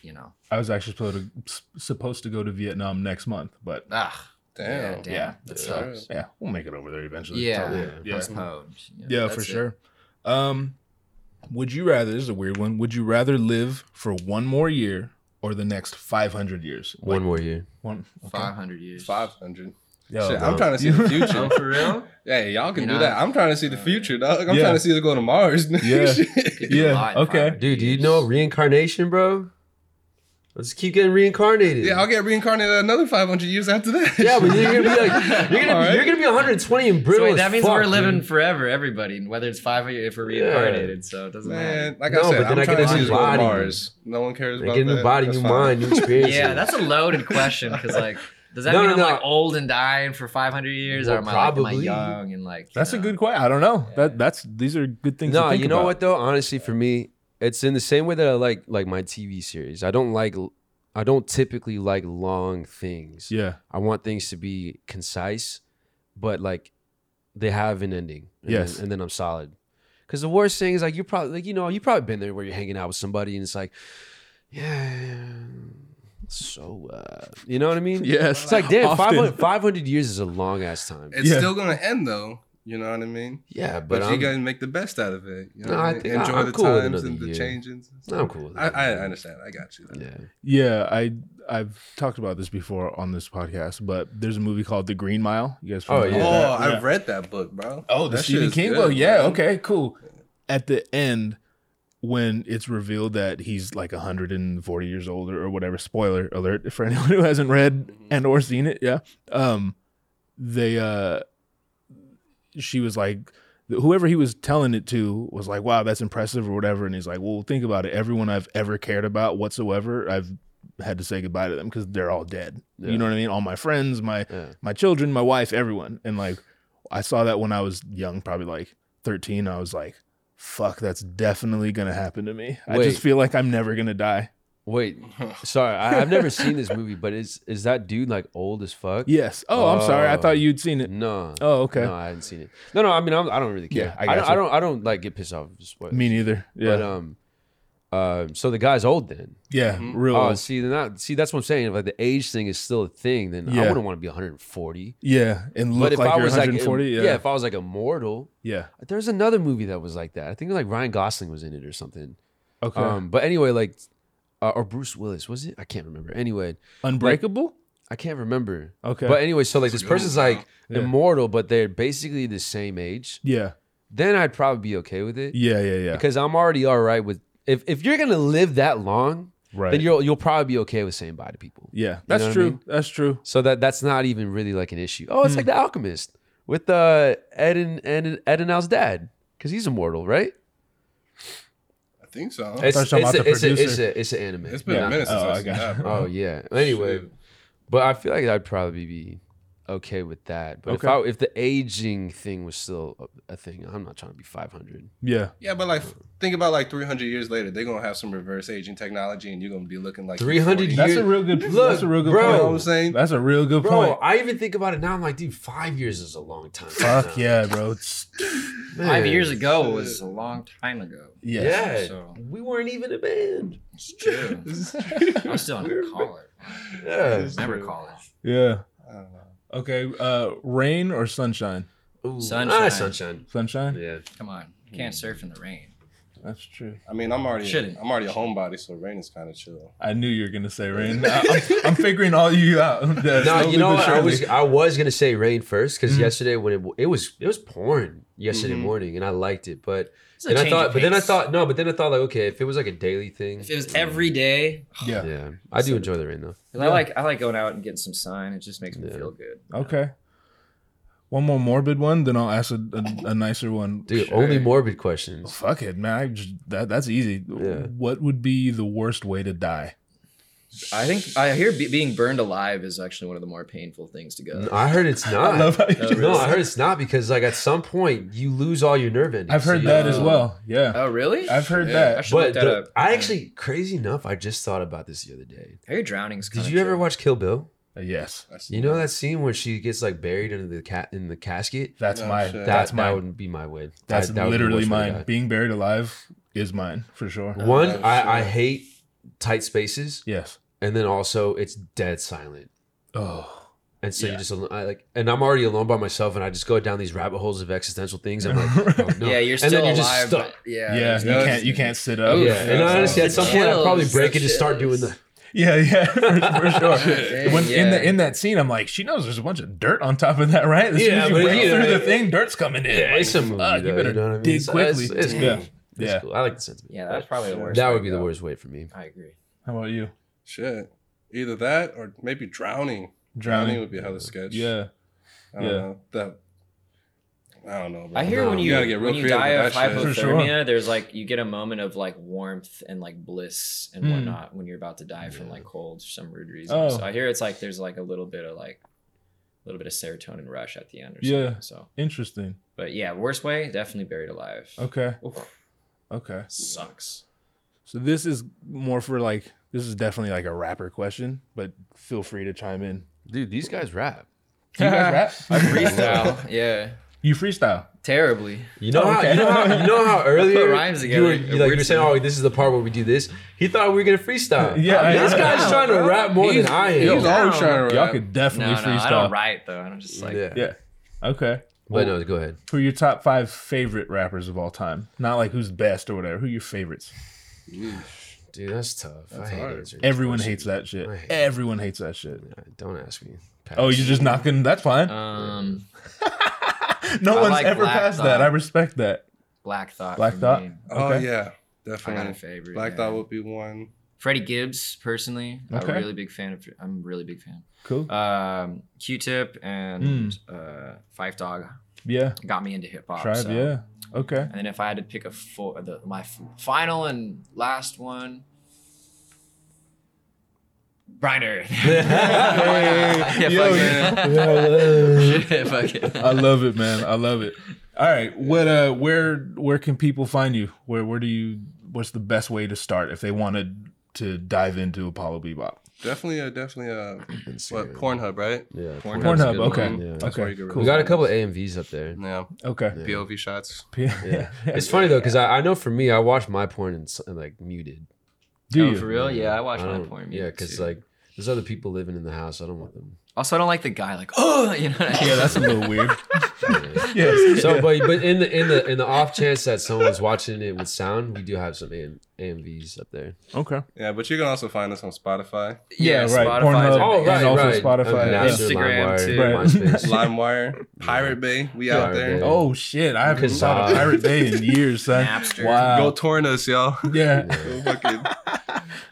you know, I was actually supposed to, supposed to go to Vietnam next month, but ah, Damn. yeah, damn, Yeah. that Yeah. sucks. yeah, we'll make it over there eventually. Yeah, It's Yeah. good. yeah. postponed. Yeah, that's for it. sure. Um, would you rather? This is a weird one. Would you rather live for one more year or the next five hundred years? One Like, more year. One. okay. Five hundred years. Five hundred. Yo, Shit. I'm trying to see the (laughs) Oh, future. for real? Hey, y'all can You do know? that. I'm trying to see the future, dog. I'm Yeah. trying to see us go to Mars. (laughs) Yeah. Could do a Yeah, okay. Dude, do you know reincarnation, bro? Let's keep getting reincarnated. yeah, I'll get reincarnated another 500 years after that. Yeah, but you're gonna be like (laughs) you're gonna, All right. you're gonna be 120 and brittle. So wait, as that means fuck, we're living dude. forever, everybody, whether it's five or if we're reincarnated. So it doesn't Man, matter. like No, I said, but then I'm I trying get to a new to body. Mars. No one cares They about get a new that. body, That's new fine. mind, new experience. Yeah, that's a loaded question because like, does that No, mean no, I'm no. like old and dying for 500 years, Well, or am I, like, am I probably. young and like? you That's a good question. I don't know. That that's these are good things. no. to think You know about. what though? Honestly, for me, it's in the same way that I like like my TV series. I don't like I don't typically like long things. Yeah. I want things to be concise, but like they have an ending. And Yes. then, and then I'm solid. Because the worst thing is like you probably like you know you probably been there where you're hanging out with somebody and it's like, yeah, so uh, you know what I mean? Yes. It's like damn, (laughs) 500, 500 years is a long ass time. It's Yeah. still gonna end though. You know what I mean? Yeah, But, but, you I'm, gotta make the best out of it. You know No, I I mean? think Enjoy I'm the cool with times another and the year. changes. I'm cool. With I. I understand. I got you. yeah. Yeah, I I've talked about this before on this podcast, but there's a movie called The Green Mile. You guys Oh, familiar Oh. I've Yeah. read that book, bro. Oh, the That Stephen King good, book. Yeah. man. Okay. Cool. At the end, when it's revealed that he's like 140 years old or whatever. Spoiler alert for (laughs) anyone who hasn't read and or seen it. Yeah. Um, they uh, she was like, whoever he was telling it to was like, wow, that's impressive or whatever. And he's like, well, think about it. Everyone I've ever cared about whatsoever, I've had to say goodbye to them because they're all dead. Yeah. You know what I mean? All my friends, my Yeah. my children, my wife, everyone. And like I saw that when I was young, probably like 13. I was like, fuck, that's definitely gonna happen to me. I just feel like I'm never gonna die. Wait, (laughs) sorry, I, I've never seen this movie, but is is that dude like old as fuck? Yes. Oh, I'm sorry. I Oh. thought you'd seen it. No. Oh, okay. No, I hadn't seen it. No, no. I mean, I'm, I don't really care. Yeah, I I, don't, you. I don't. I don't like get pissed off. spoilers. Me neither. Yeah. But um, uh, so the guy's old then. yeah. Real. Oh, old. see, then that, see, that's what I'm saying. If like the age thing is still a thing, then I wouldn't want to be 140. yeah. And But look if like I you're was like, 140. yeah. yeah. if I was like immortal, yeah. there's another movie that was like that. I think like Ryan Gosling was in it or something. Okay. Um, but anyway, like, uh, or Bruce Willis was it? I can't remember. Anyway, Unbreakable. I can't remember. Okay. But anyway, so like this person's like Yeah. immortal, but they're basically the same age. yeah. Then I'd probably be okay with it Yeah. Yeah. Yeah. because I'm already all right with if if you're gonna live that long, right. then you'll you'll probably be okay with saying bye to people. yeah. know That's what I true. mean? That's true. So that that's not even really like an issue. Oh, it's like The Alchemist with uh Ed and Ed, Ed and Al's dad because he's immortal, right? I think so. It's thought it's talking a, about it's, a, it's a it's an anime. it's been Yeah. a minute since Oh, I I've seen got that, bro. Oh yeah. Anyway, Shit. but I feel like I'd probably be okay with that. But if I if the aging thing was still a, a thing, I'm not trying to be 500. Yeah. Yeah, but like, think about like 300 years later, they're gonna have some reverse aging technology, and you're gonna be looking like 300 40. That's years- a real good. Look, that's a real good bro. You know what point. I'm saying? That's a real good Bro, point. I even think about it now. I'm like, dude, five years is a long time. Fuck yeah, bro. It's, (laughs) Five years ago was a long time ago. yeah. Yeah, So- we weren't even a band. It's true. (laughs) I'm still in college. Yeah. Remember college? Yeah. I don't know. Okay. Uh, rain or sunshine? Ooh, Sunshine. Ah, sunshine. Sunshine. Yeah. Come on, you can't surf in the rain. That's true. I mean, I'm already Shouldn't. I'm already a homebody, so rain is kind of chill. I knew you were gonna say rain. (laughs) I, am I'm figuring all you out. (laughs) No, you know what? I was I was gonna say rain first because Mhm. yesterday when it it was it was pouring yesterday Mhm. morning and I liked it, but It's a then I thought, of but then I thought no, but then I thought like okay, if it was like a daily thing, if it was every day, (sighs) Yeah. yeah, I do enjoy the rain though. 'cause I like I like going out and getting some sun. It just makes me Yeah. feel good. Okay. One more morbid one, then I'll ask a, a, a nicer one. Dude, Sure. only morbid questions. Oh, fuck it, man. I just, that that's easy. Yeah. What would be the worst way to die? I think I hear be, being burned alive is actually one of the more painful things to go. I heard it's not. I love how you just- no, I heard it's not because like at some point you lose all your nerve endings. I've heard So, that as well. Yeah, Oh, really? I've heard Yeah. I that. should look But that the- up. I actually, crazy enough, I just thought about this the other day. I hear drowning's. Did kinda you ever watch Kill Bill? Uh, yes, You know that scene where she gets like buried under the cat in the casket. that's Oh, my. shit. That That's that my. would be my way. That's I- that would be literally worst way to mine. Being buried alive is mine for sure. One, I, I hate tight spaces, Yes. And then also it's dead silent. Oh. And so Yeah. you just I like, and I'm already alone by myself, and I just go down these rabbit holes of existential things. I'm like, (laughs) oh, no. Yeah, you're and still then you're alive. just stuck. but yeah. Yeah, you Yeah. can't. You can't sit up. Oh, Yeah, and Yeah, honestly, at so- some point, I'd probably break the it and start doing the. Yeah, yeah, for, (laughs) for sure. When in Yeah. the in that scene, I'm like, she knows there's a bunch of dirt on top of that, right? As soon Yeah, as you but break yeah, through the it- thing, dirt's coming in. Yeah, Like, it's a movie. fuck, though, you better know what I mean? dig So quickly. It's, it's yeah, cool. It's yeah. cool. I like the sentiment. Yeah, that's probably the worst. that way would to be the worst way for me. I agree. How about you? Shit. Either that or maybe drowning. Drowning Drowning. would be hella sketch. Yeah. I don't yeah. know. That. I don't know. Bro. I hear No. when You you, get when you die of that shit. For sure. hypothermia, there's like you get a moment of like warmth and like bliss and Hmm. whatnot when you're about to die from like cold for some weird reason. Oh. So I hear it's like there's like a little bit of like a little bit of serotonin rush at the end or Yeah. something. So Interesting. but yeah, worst way, definitely buried alive. Okay. Oof, Okay. sucks. So this is more for like this is definitely like a rapper question, but feel free to chime in. Dude, these guys rap. Do you guys rap? (laughs) I freestyle. (laughs) yeah. You freestyle. Terribly. You know Oh, how okay. you know how you know how (laughs) earlier rhymes you were you, like, you were saying, oh, this is the part where we do this. He thought we were gonna freestyle. Yeah, I- this guy's I- trying to rap more than I am. He's always trying to rap. Y'all rap. could definitely No, no, freestyle. I don't write though. I'm just like yeah. Yeah. Okay. But no, go ahead. Who are your top five favorite rappers of all time? Not like who's best or whatever. Who are your favorites? Dude, that's tough. I hate hard. answering Everyone question. hates that shit. Hate Everyone hates that shit. Don't ask me. Oh, you're just not gonna. That's fine. um (laughs) no I one's like ever Black passed Thought. that. I respect that. Black Thought. Black Thought? me. Oh Okay. yeah, I definitely. got a favorite. Black yeah. Thought would be one. Freddie Gibbs, personally, I'm a really big fan of. I'm a really big fan. Cool. Um, Q-Tip and uh, Phife Dawg yeah. got me into hip hop. Tribe. so- Yeah. Okay. And then if I had to pick a full, the, my final and last one, Brinder. (laughs) (laughs) yeah, Yo, fuck it. (laughs) fuck it. I love it, man. I love it. All right. What uh where where can people find you? Where where do you what's the best way to start if they wanted to dive into Apollo Bebop? Definitely, uh, definitely. Uh, (clears throat) what Instagram. Pornhub, right? Yeah. Pornhub's Pornhub, good okay. one. Yeah. That's where Okay. you get Cool. We got a couple of AMVs up there. Yeah, Okay. POV shots. (laughs) Yeah. (laughs) It's funny though, because I, I know for me, I watch my porn and, s- and like muted. Do Oh, you? for real? Yeah, I watch I my don't- porn. Yeah, music, because like there's other people living in the house. I don't want them. Also I don't like the guy like oh you know what I mean? Yeah, that's a little weird. (laughs) Yeah. yes. (laughs) So, but but in the in the in the off chance that someone's watching it with sound, we do have some AM, AMVs up there. Okay. Yeah, but you can also find us on Spotify, Yeah, right. Spotify's Pornhub. Oh, right, also right. Spotify. Okay, yeah. Instagram, LimeWire, too. Right. (laughs) LimeWire, Pirate Bay. We out Pirate there. Bay. Oh shit! I haven't saw Kazaa. a Pirate Bay in years, son. Napster. Wow. Go torn us, y'all. yeah. Go fucking-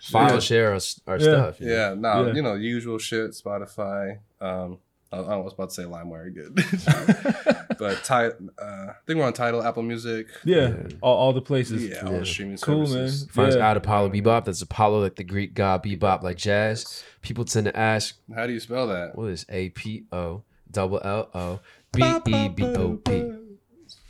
File share our, our Yeah. stuff. you know? yeah, no, Yeah. you know, usual shit. Spotify. Um, I, I was about to say LimeWire, good, (laughs) but ti- uh, I think we're on Tidal, Apple Music. Yeah. All, all the places. Yeah, all the streaming Cool, man. services. Finds Yeah. out Apollo Bebop. That's Apollo like the Greek god Bebop like jazz. People tend to ask, How do you spell that? what is A P O double L O B E B O P?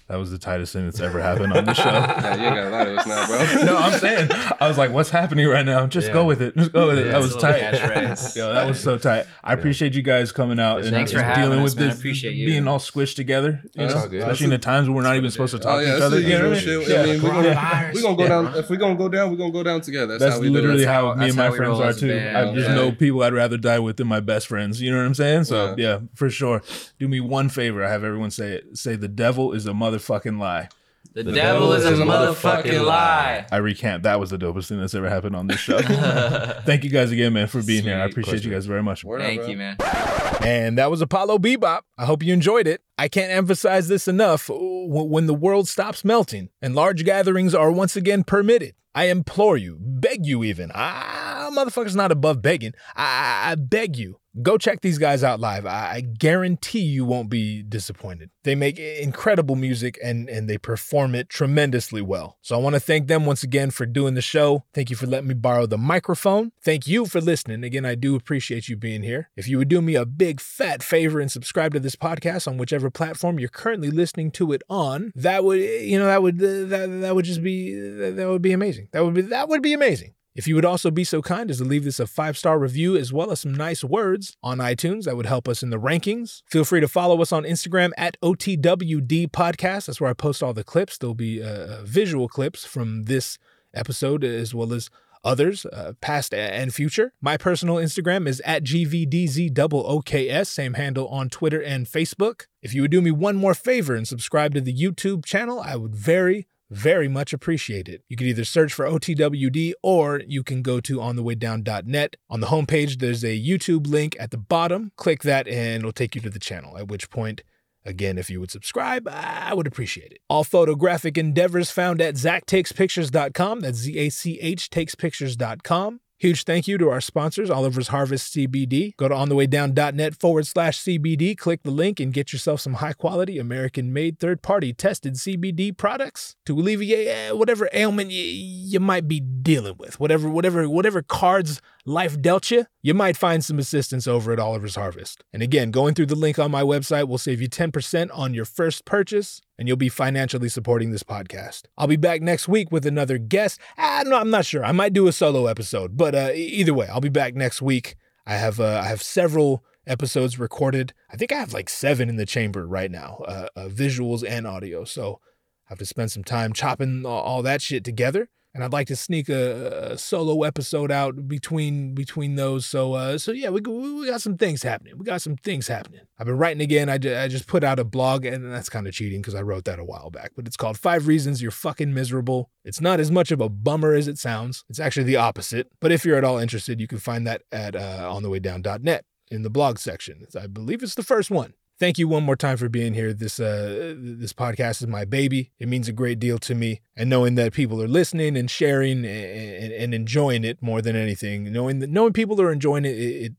That was the tightest thing that's ever happened on the show. (laughs) Yeah, you gotta lie to us now, bro. (laughs) no, I'm saying, I was like, what's happening right now? Just Yeah. go with it. Just go with it. Yeah, that was tight. (laughs) Yo, that was so tight. I appreciate you guys coming out and Thanks for dealing us, with man. I this, appreciate you. being all squished together. You know, all good. especially in the times when we're not even supposed to oh, talk Oh to each other. the You know what I mean? shit. I mean, we're gonna, Yeah. we gonna go down. If we're gonna go down, we're gonna go down together. That's, That's how we literally it. how how- me and my friends are too. band. I just know people I'd rather die with than my best friends. You know what I'm saying? So yeah, for sure. Do me one favor. I have everyone say it. Say the devil is a motherfucking lie. The, devil is a motherfucking lie. I recant. That was the dopest thing that's ever happened on this show. (laughs) Thank you guys again, man, for being here. I Sweet. appreciate you guys very much. Word Thank bro. you, man. And that was Apollo Bebop. I hope you enjoyed it. I can't emphasize this enough. When the world stops melting and large gatherings are once again permitted, I implore you, beg you even, I'm motherfucker's not above begging. I, I, I beg you, Go check these guys out live. I guarantee you won't be disappointed. They make incredible music and, and they perform it tremendously well. So I want to thank them once again for doing the show. Thank you for letting me borrow the microphone. Thank you for listening. Again, I do appreciate you being here. If you would do me a big fat favor and subscribe to this podcast on whichever platform you're currently listening to it on, that would you know that would that, that would just be that would be amazing. That would be that would be amazing. If you would also be so kind as to leave this a five star review as well as some nice words on iTunes, that would help us in the rankings. Feel free to follow us on Instagram at OTWD Podcast. That's where I post all the clips. There'll be uh, visual clips from this episode as well as others, uh, past and future. My personal Instagram is at GVDZOOKS, same handle on Twitter and Facebook. If you would do me one more favor and subscribe to the YouTube channel, I would very, very much appreciate it. You can either search for OTWD or you can go to onthewaydown.net. On the homepage, there's a YouTube link at the bottom. Click that and it'll take you to the channel, at which point, again, if you would subscribe, I would appreciate it. All photographic endeavors found at zachtakespictures.com. That's Z A C H takespictures.com. Huge thank you to our sponsors, Oliver's Harvest CBD. Go to onthewaydown.net forward slash CBD, click the link, and get yourself some high quality, American made, third party tested CBD products to alleviate eh, whatever ailment you, you might be dealing with. Whatever, whatever, whatever cards life dealt you, you might find some assistance over at Oliver's Harvest. And again, going through the link on my website will save you 10% on your first purchase and you'll be financially supporting this podcast. I'll be back next week with another guest. Ah, no, I'm not sure. I might do a solo episode, but uh, either way, I'll be back next week. I have uh, I have several episodes recorded. I think I have like seven in the chamber right now, uh, uh visuals and audio. So I have to spend some time chopping all that shit together and I'd like to sneak a, a, solo episode out between between those. So uh, so yeah, we we got some things happening. We got some things happening. I've been writing again. I, I just put out a blog, and that's kind of cheating because I wrote that a while back. But it's called Five Reasons You're Fucking Miserable. It's not as much of a bummer as it sounds. It's actually the opposite. But if you're at all interested, you can find that at uh, onthewaydown.net in the blog section. I believe it's the first one thank you one more time for being here. This uh this podcast is my baby. It means a great deal to me, and knowing that people are listening and sharing and, and, enjoying it more than anything, knowing that knowing people are enjoying it, it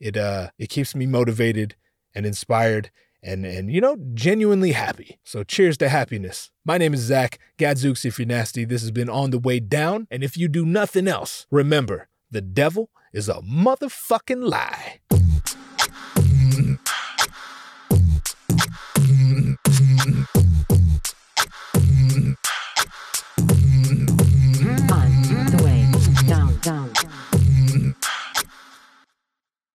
it uh it keeps me motivated and inspired. And, and you know, genuinely happy. So cheers to happiness. My name is Zach Gadzooks. If you're nasty, this has been On the Way Down. And if you do nothing else, remember the devil is a motherfucking lie.